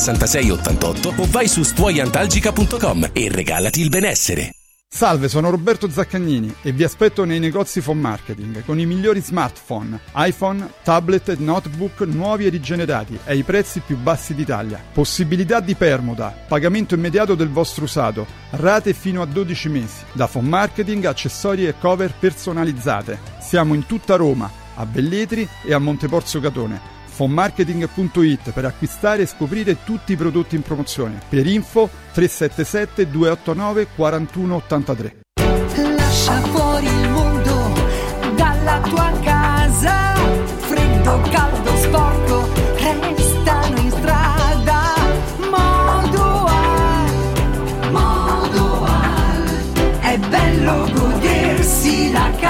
66 88 o vai su stuoiantalgica.com e regalati il benessere. Salve, sono Roberto Zaccagnini e vi aspetto nei negozi Phone Marketing con i migliori smartphone, iPhone, tablet e notebook nuovi e rigenerati ai prezzi più bassi d'Italia. Possibilità di permuta, pagamento immediato del vostro usato, rate fino a 12 mesi. Da Phone Marketing, accessori e cover personalizzate. Siamo in tutta Roma, a Velletri e a Monteporzio Catone fonmarketing.it per acquistare e scoprire tutti i prodotti in promozione. Per info 377 289 4183. Lascia fuori il mondo dalla tua casa. Freddo, caldo, sporco, restano in strada. Modoal, Modoal. È bello godersi la casa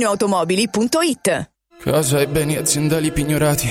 ValentinoAutomobili.it Casa e beni aziendali pignorati,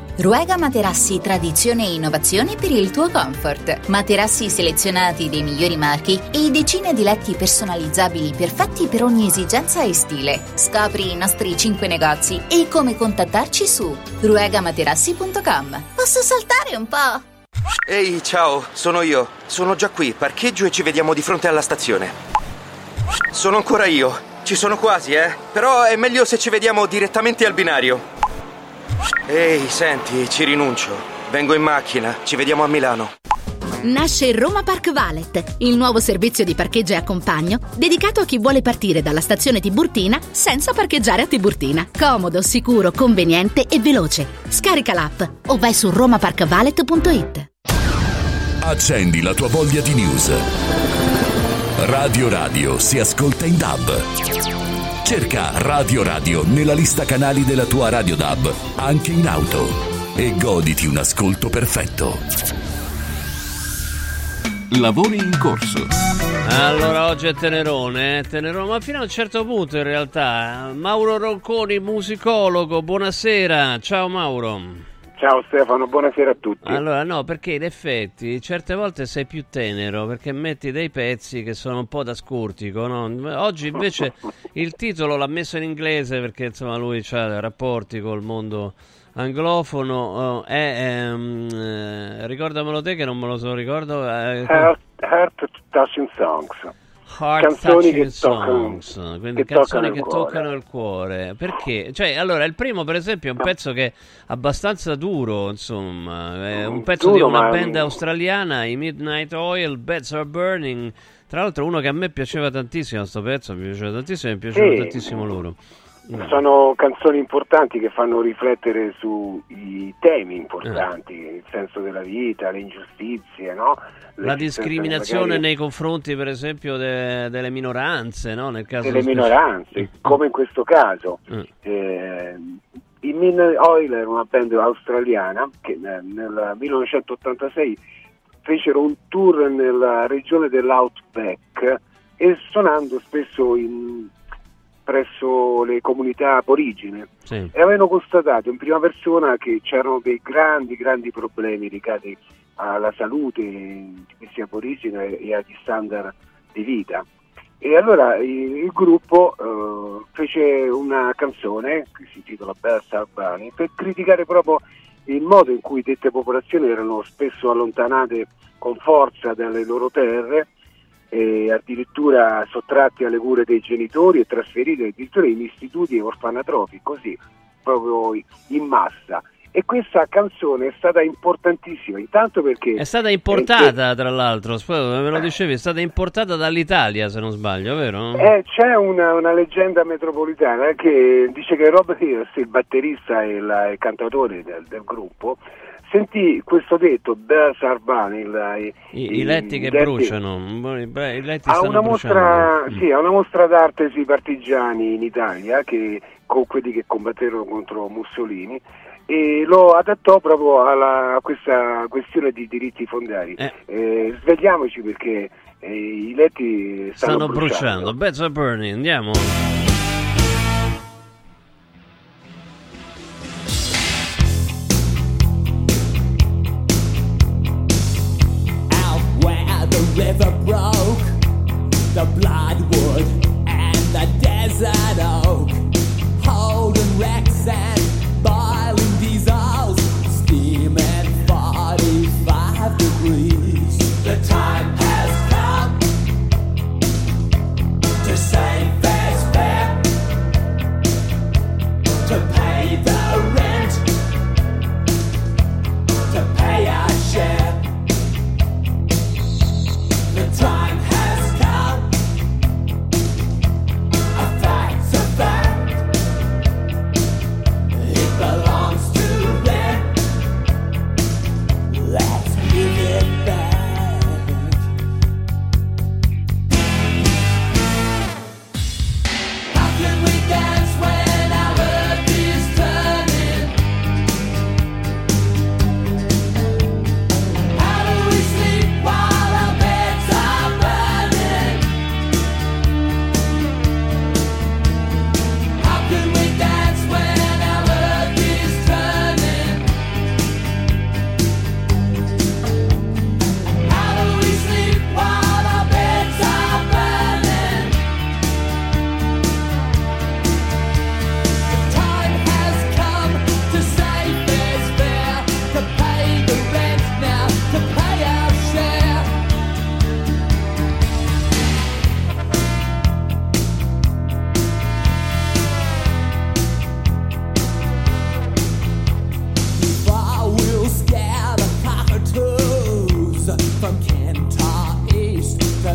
Ruega Materassi tradizione e innovazione per il tuo comfort. Materassi selezionati dei migliori marchi e decine di letti personalizzabili perfetti per ogni esigenza e stile. Scopri i nostri 5 negozi e come contattarci su ruegamaterassi.com. Posso saltare un po'? Ehi, ciao, sono io. Sono già qui, parcheggio e ci vediamo di fronte alla stazione. Sono ancora io. Ci sono quasi, eh? Però è meglio se ci vediamo direttamente al binario. Ehi, senti, ci rinuncio. Vengo in macchina, ci vediamo a Milano. Nasce Roma Park Valet, il nuovo servizio di parcheggio e accompagno dedicato a chi vuole partire dalla stazione Tiburtina senza parcheggiare a Tiburtina. Comodo, sicuro, conveniente e veloce. Scarica l'app o vai su romaparkvalet.it. Accendi la tua voglia di news. Radio Radio si ascolta in DAB. Cerca Radio Radio nella lista canali della tua Radio DAB, anche in auto, e goditi un ascolto perfetto. Lavori in corso. Allora, oggi è Tenerone, eh? Tenerone, ma fino a un certo punto in realtà. Mauro Ronconi, musicologo, buonasera. Ciao Mauro. Ciao Stefano, buonasera a tutti. Allora, no, perché in effetti certe volte sei più tenero perché metti dei pezzi che sono un po' da scurtico. No? Oggi invece il titolo l'ha messo in inglese perché insomma lui ha rapporti col mondo anglofono. È, ehm, eh, ricordamelo te che non me lo so ricordo. Eh, Heart, Heart Touching Songs. Heart canzoni touching che toccano, songs, quindi che canzoni toccano che cuore. toccano il cuore. Perché? Cioè, allora, il primo, per esempio, è un pezzo che è abbastanza duro, insomma, è un pezzo Duro, di una ma- band australiana, i Midnight Oil, Beds Are Burning. Tra l'altro, uno che a me piaceva tantissimo, sto pezzo mi piaceva tantissimo, mi piaceva Sì. tantissimo loro. Mm. Sono canzoni importanti che fanno riflettere sui temi importanti, il senso della vita, le ingiustizie, no? La discriminazione magari nei confronti, per esempio, de- delle minoranze, no? Nel caso delle minoranze, come in questo caso. Mm. Eh, I Midnight Oil era una band australiana che nel- nel 1986 fecero un tour nella regione dell'Outback e suonando spesso in- presso le comunità aborigene Sì. e avevano constatato in prima persona che c'erano dei grandi, grandi problemi legati alla salute di questi aborigeni e agli standard di vita. E allora il, il gruppo eh, fece una canzone che si intitola Are Burning per criticare proprio il modo in cui dette popolazioni erano spesso allontanate con forza dalle loro terre e addirittura sottratti alle cure dei genitori e trasferiti addirittura in istituti orfanatrofi, così proprio in massa. E questa canzone è stata importantissima, intanto perché... È stata importata, tra l'altro, me lo dicevi, è stata importata dall'Italia, se non sbaglio, vero? Eh, c'è una, una leggenda metropolitana che dice che Rob Hills, il batterista e il, il cantatore del, del gruppo, sentì questo detto, Bells are burning, il- I, i letti che i letti- bruciano, i i letti a stanno una, mostra, bruciando. sì, a una mostra d'arte sui partigiani in Italia, che, con quelli che combatterono contro Mussolini, e lo adattò proprio alla, a questa questione di diritti fondari. Eh, svegliamoci perché eh, i letti stanno, Stanno bruciando. Beds are burning, andiamo. River broke, the bloodwood and the desert oak, holding wrecks and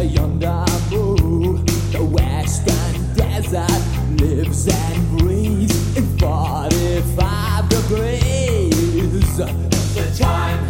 yonder blue, the western desert lives and breathes in 45 degrees. The time.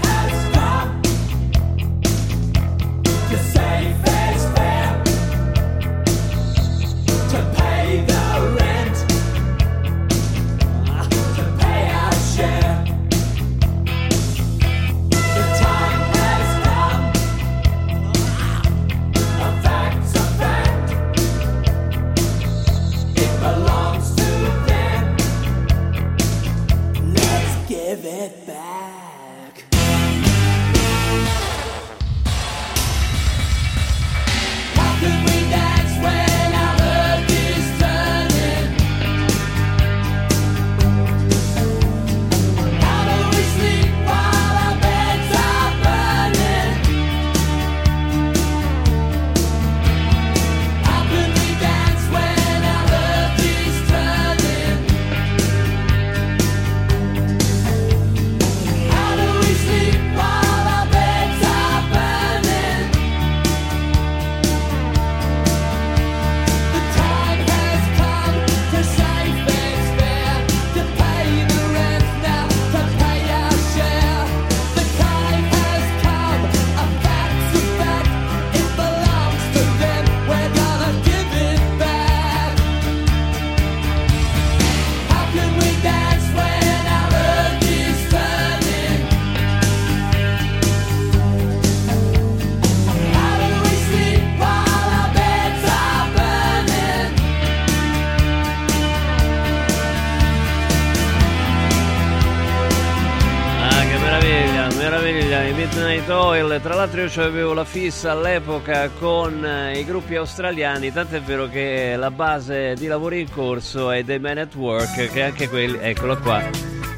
L'altro io avevo la fissa all'epoca con eh, i gruppi australiani, tant'è vero che la base di lavoro in corso è dei Man at Work, che anche quelli, eccolo qua,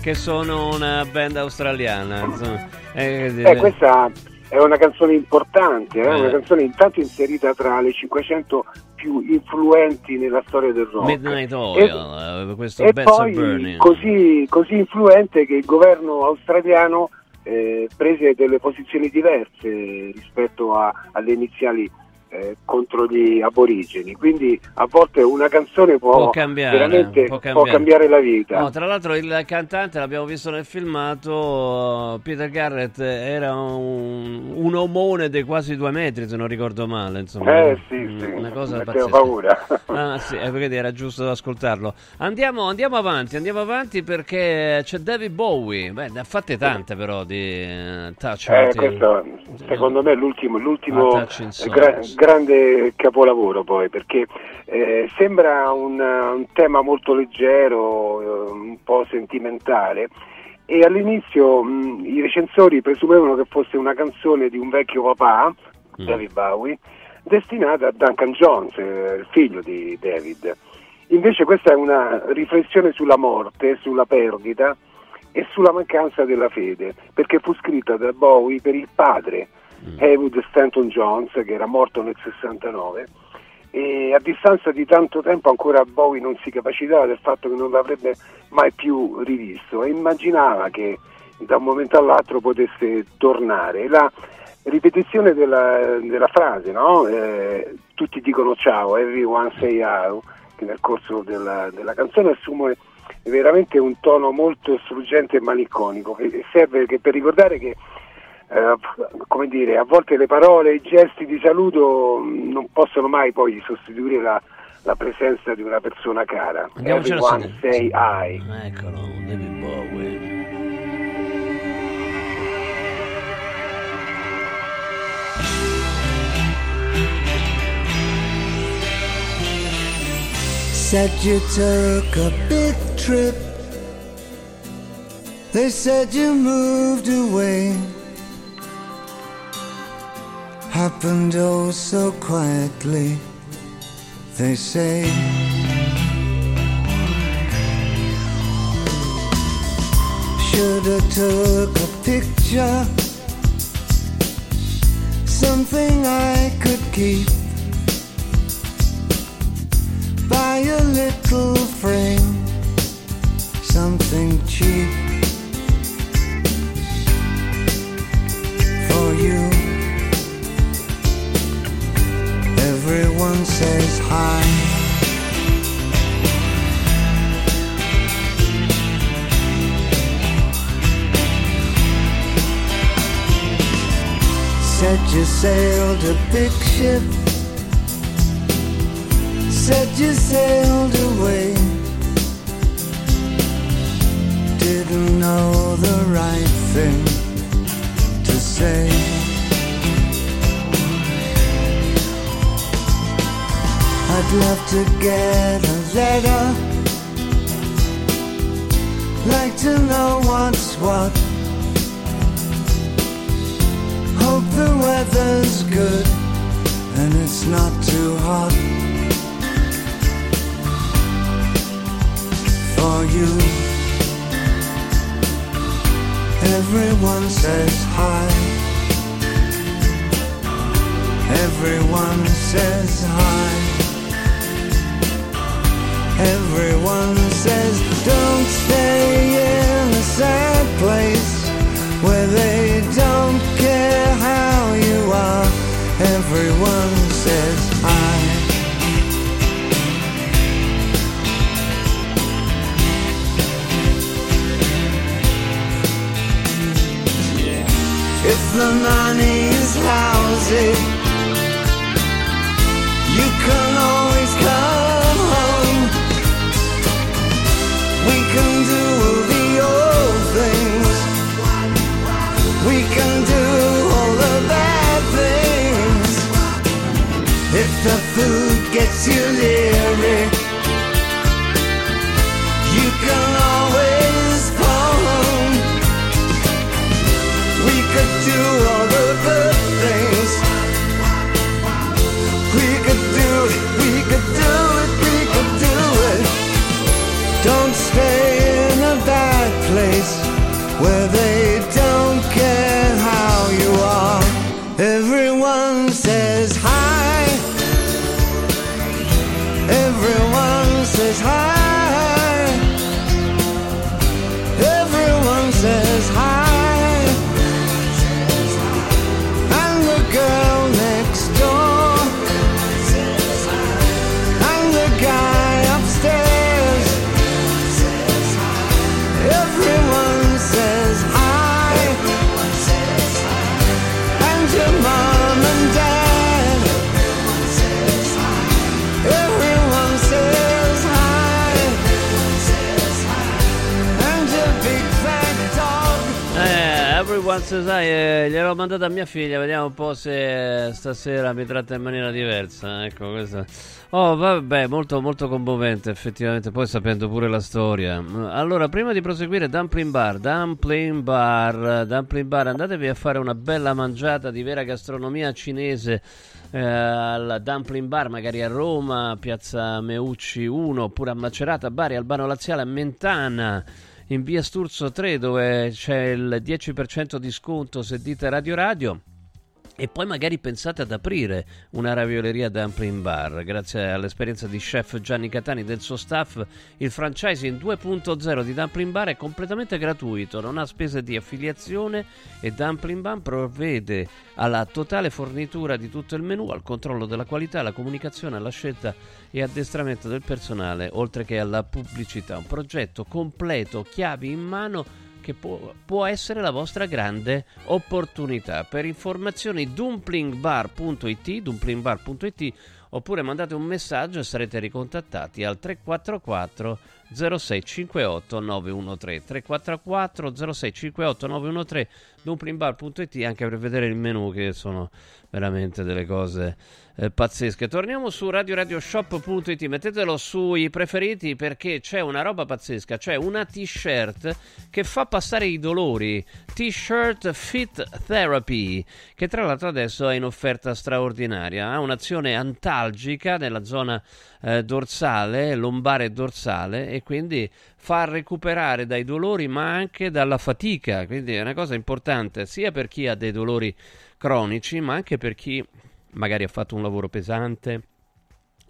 che sono una band australiana. Insomma, Eh, Eh, questa è una canzone importante, eh, Eh. una canzone intanto inserita tra le 500 più influenti nella storia del rock. Midnight E- Oil, eh, questo e poi così, così influente che il governo australiano eh, prese delle posizioni diverse rispetto a- alle iniziali eh, contro gli aborigeni. Quindi a volte una canzone può, Può cambiare, può può cambiare. cambiare la vita. No, tra l'altro il cantante, l'abbiamo visto nel filmato, Peter Garrett era un, un omone di quasi due metri, se non ricordo male, insomma. Eh, sì, Mm, sì, Una cosa mettevo pazzesca. paura. Ah, sì, eh, perché era giusto ascoltarlo. Andiamo, andiamo avanti, andiamo avanti perché c'è David Bowie. Beh, ne ha fatte tante però di eh, Touch Eh, questo secondo me è l'ultimo, l'ultimo Ah, gra- grande capolavoro poi perché eh, sembra un, un tema molto leggero, eh, un po' sentimentale e all'inizio mh, i recensori presumevano che fosse una canzone di un vecchio papà, Mm. David Bowie, destinata a Duncan Jones, eh, il figlio di David. Invece questa è una riflessione sulla morte, sulla perdita e sulla mancanza della fede, perché fu scritta da Bowie per il padre, Haywood Stanton Jones, che era morto nel 69, e a distanza di tanto tempo ancora Bowie non si capacitava del fatto che non l'avrebbe mai più rivisto e immaginava che da un momento all'altro potesse tornare. La ripetizione della, della frase, no? Eh, tutti dicono ciao, everyone say how, che nel corso della, della canzone assume veramente un tono molto struggente e malinconico, che serve che per ricordare che eh, come dire, a volte le parole, i gesti di saluto mh, non possono mai poi sostituire la, la presenza di una persona cara. Everyone say I. Eccolo, David Bowie. Said you took a big trip. They said you moved away. Happened oh so quietly. They say. Shoulda took a picture. Something I could keep. Buy a little frame, something cheap everyone says hi. Said you sailed a big ship. Said you sailed away. Didn't know the right thing to say. I'd love to get a letter. Like to know what's what. Hope the weather's good and it's not too hot for you. Everyone says hi. Everyone says hi. Everyone says don't stay in a sad place where they don't care how you are. Everyone says hi. If the money's housing, you can always come gets you leery, you can always. We could do all the good things. We could do we could do says hi, eh, gliel'ho mandato a mia figlia, vediamo un po' se stasera mi tratta in maniera diversa. Ecco, questo. Oh, vabbè, molto, molto commovente, effettivamente, poi sapendo pure la storia. Allora, prima di proseguire, Dumpling Bar, Dumpling Bar, Dumpling Bar, andatevi a fare una bella mangiata di vera gastronomia cinese eh, al Dumpling Bar, magari a Roma, Piazza Meucci 1, oppure a Macerata, Bari, Albano Laziale, a Mentana in via Sturzo 3 dove c'è il 10% di sconto se dite Radio Radio. E poi magari pensate ad aprire una ravioleria dumpling bar. Grazie all'esperienza di chef Gianni Catani e del suo staff, il franchising 2.0 di Dumpling Bar è completamente gratuito, non ha spese di affiliazione e Dumpling Bar provvede alla totale fornitura di tutto il menù, al controllo della qualità, alla comunicazione, alla scelta e addestramento del personale, oltre che alla pubblicità. Un progetto completo, chiavi in mano che può, può essere la vostra grande opportunità. Per informazioni dumplingbar.it, dumplingbar.it oppure mandate un messaggio e sarete ricontattati al 344 0658 913 344 0658 913 dumplingbar.it anche per vedere il menu che sono veramente delle cose eh, pazzesche. Torniamo su radioradioshop.it, mettetelo sui preferiti perché c'è una roba pazzesca, c'è una t-shirt che fa passare i dolori, t-shirt Fit Therapy, che tra l'altro adesso è in offerta straordinaria, ha un'azione antalgica nella zona eh, dorsale, lombare e dorsale e quindi fa recuperare dai dolori ma anche dalla fatica, quindi è una cosa importante sia per chi ha dei dolori cronici ma anche per chi magari ha fatto un lavoro pesante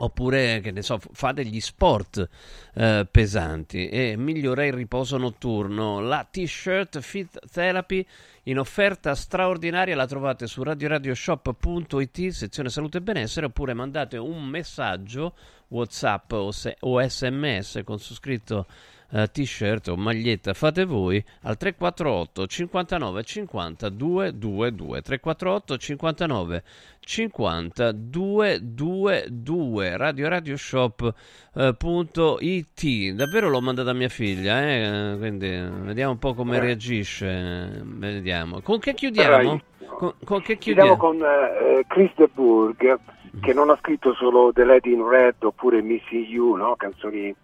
oppure che ne so fa degli sport eh, pesanti e migliora il riposo notturno. La t-shirt Fit Therapy in offerta straordinaria la trovate su radioradioshop.it sezione salute e benessere oppure mandate un messaggio whatsapp o, se- o sms con su scritto eh, t-shirt o maglietta fate voi al 348 59 50 222 348 59 50 222 radio radio shop eh, punto it davvero l'ho mandata a mia figlia eh? quindi vediamo un po' come Eh. reagisce vediamo con che chiudiamo? Con, con che Chiudiamo con eh, Chris de Burgh che non ha scritto solo The Lady in Red oppure Missy You, no? canzoni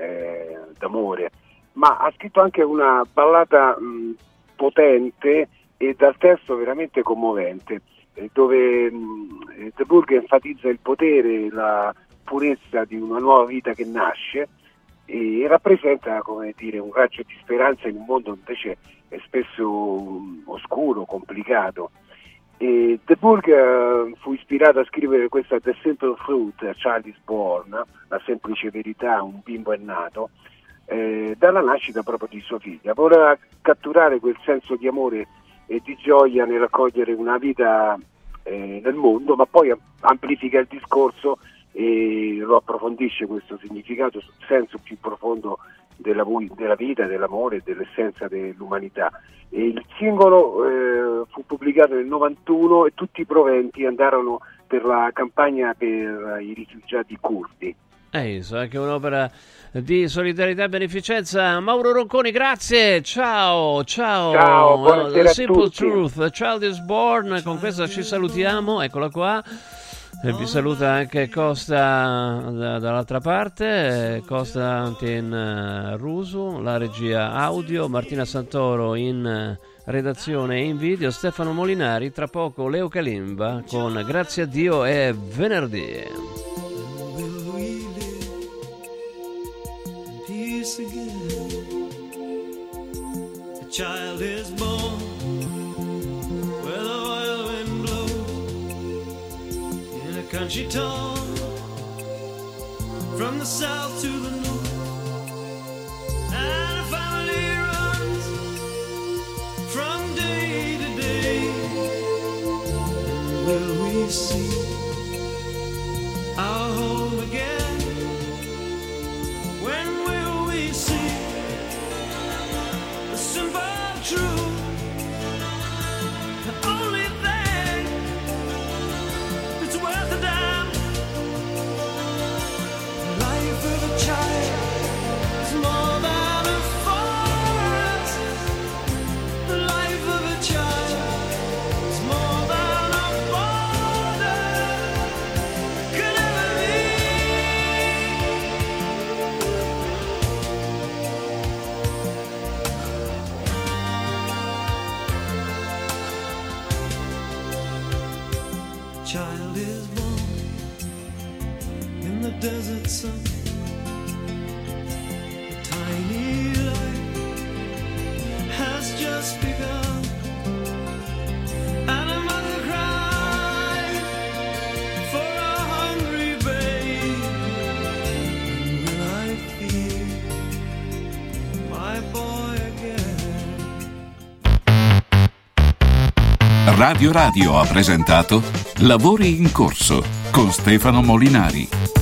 eh, d'amore, ma ha scritto anche una ballata mh, potente e dal testo veramente commovente, eh, dove mh, De Burgh enfatizza il potere, la purezza di una nuova vita che nasce e rappresenta come dire, un raggio di speranza in un mondo invece spesso mh, oscuro, complicato. E De Burgh eh, fu ispirato a scrivere questa The Simple Child is Born, la semplice verità, un bimbo è nato, eh, dalla nascita proprio di sua figlia. Voleva catturare quel senso di amore e di gioia nell'accogliere una vita eh, nel mondo, ma poi am- amplifica il discorso e lo approfondisce questo significato, sul senso più profondo della, della vita, dell'amore, dell'essenza dell'umanità. E il singolo eh, fu pubblicato nel 91 e tutti i proventi andarono per la campagna per i rifugiati curdi. Eh, so, anche un'opera di solidarietà e beneficenza. Mauro Ronconi, grazie. Ciao, ciao. Ciao, buonasera Simple. Truth, Child is Born. Con questo ci salutiamo. Eccola qua. E vi saluta anche Costa da- dall'altra parte, Costa Antin eh, Rusu, la regia audio, Martina Santoro in eh, redazione e in video, Stefano Molinari, tra poco Leo Calimba con Grazie a Dio è venerdì. A child is born country town from the south to the north. And a family runs from day to day. Will we see our home again? When will we see the simple truth? Radio Radio ha presentato Lavori in corso con Stefano Molinari.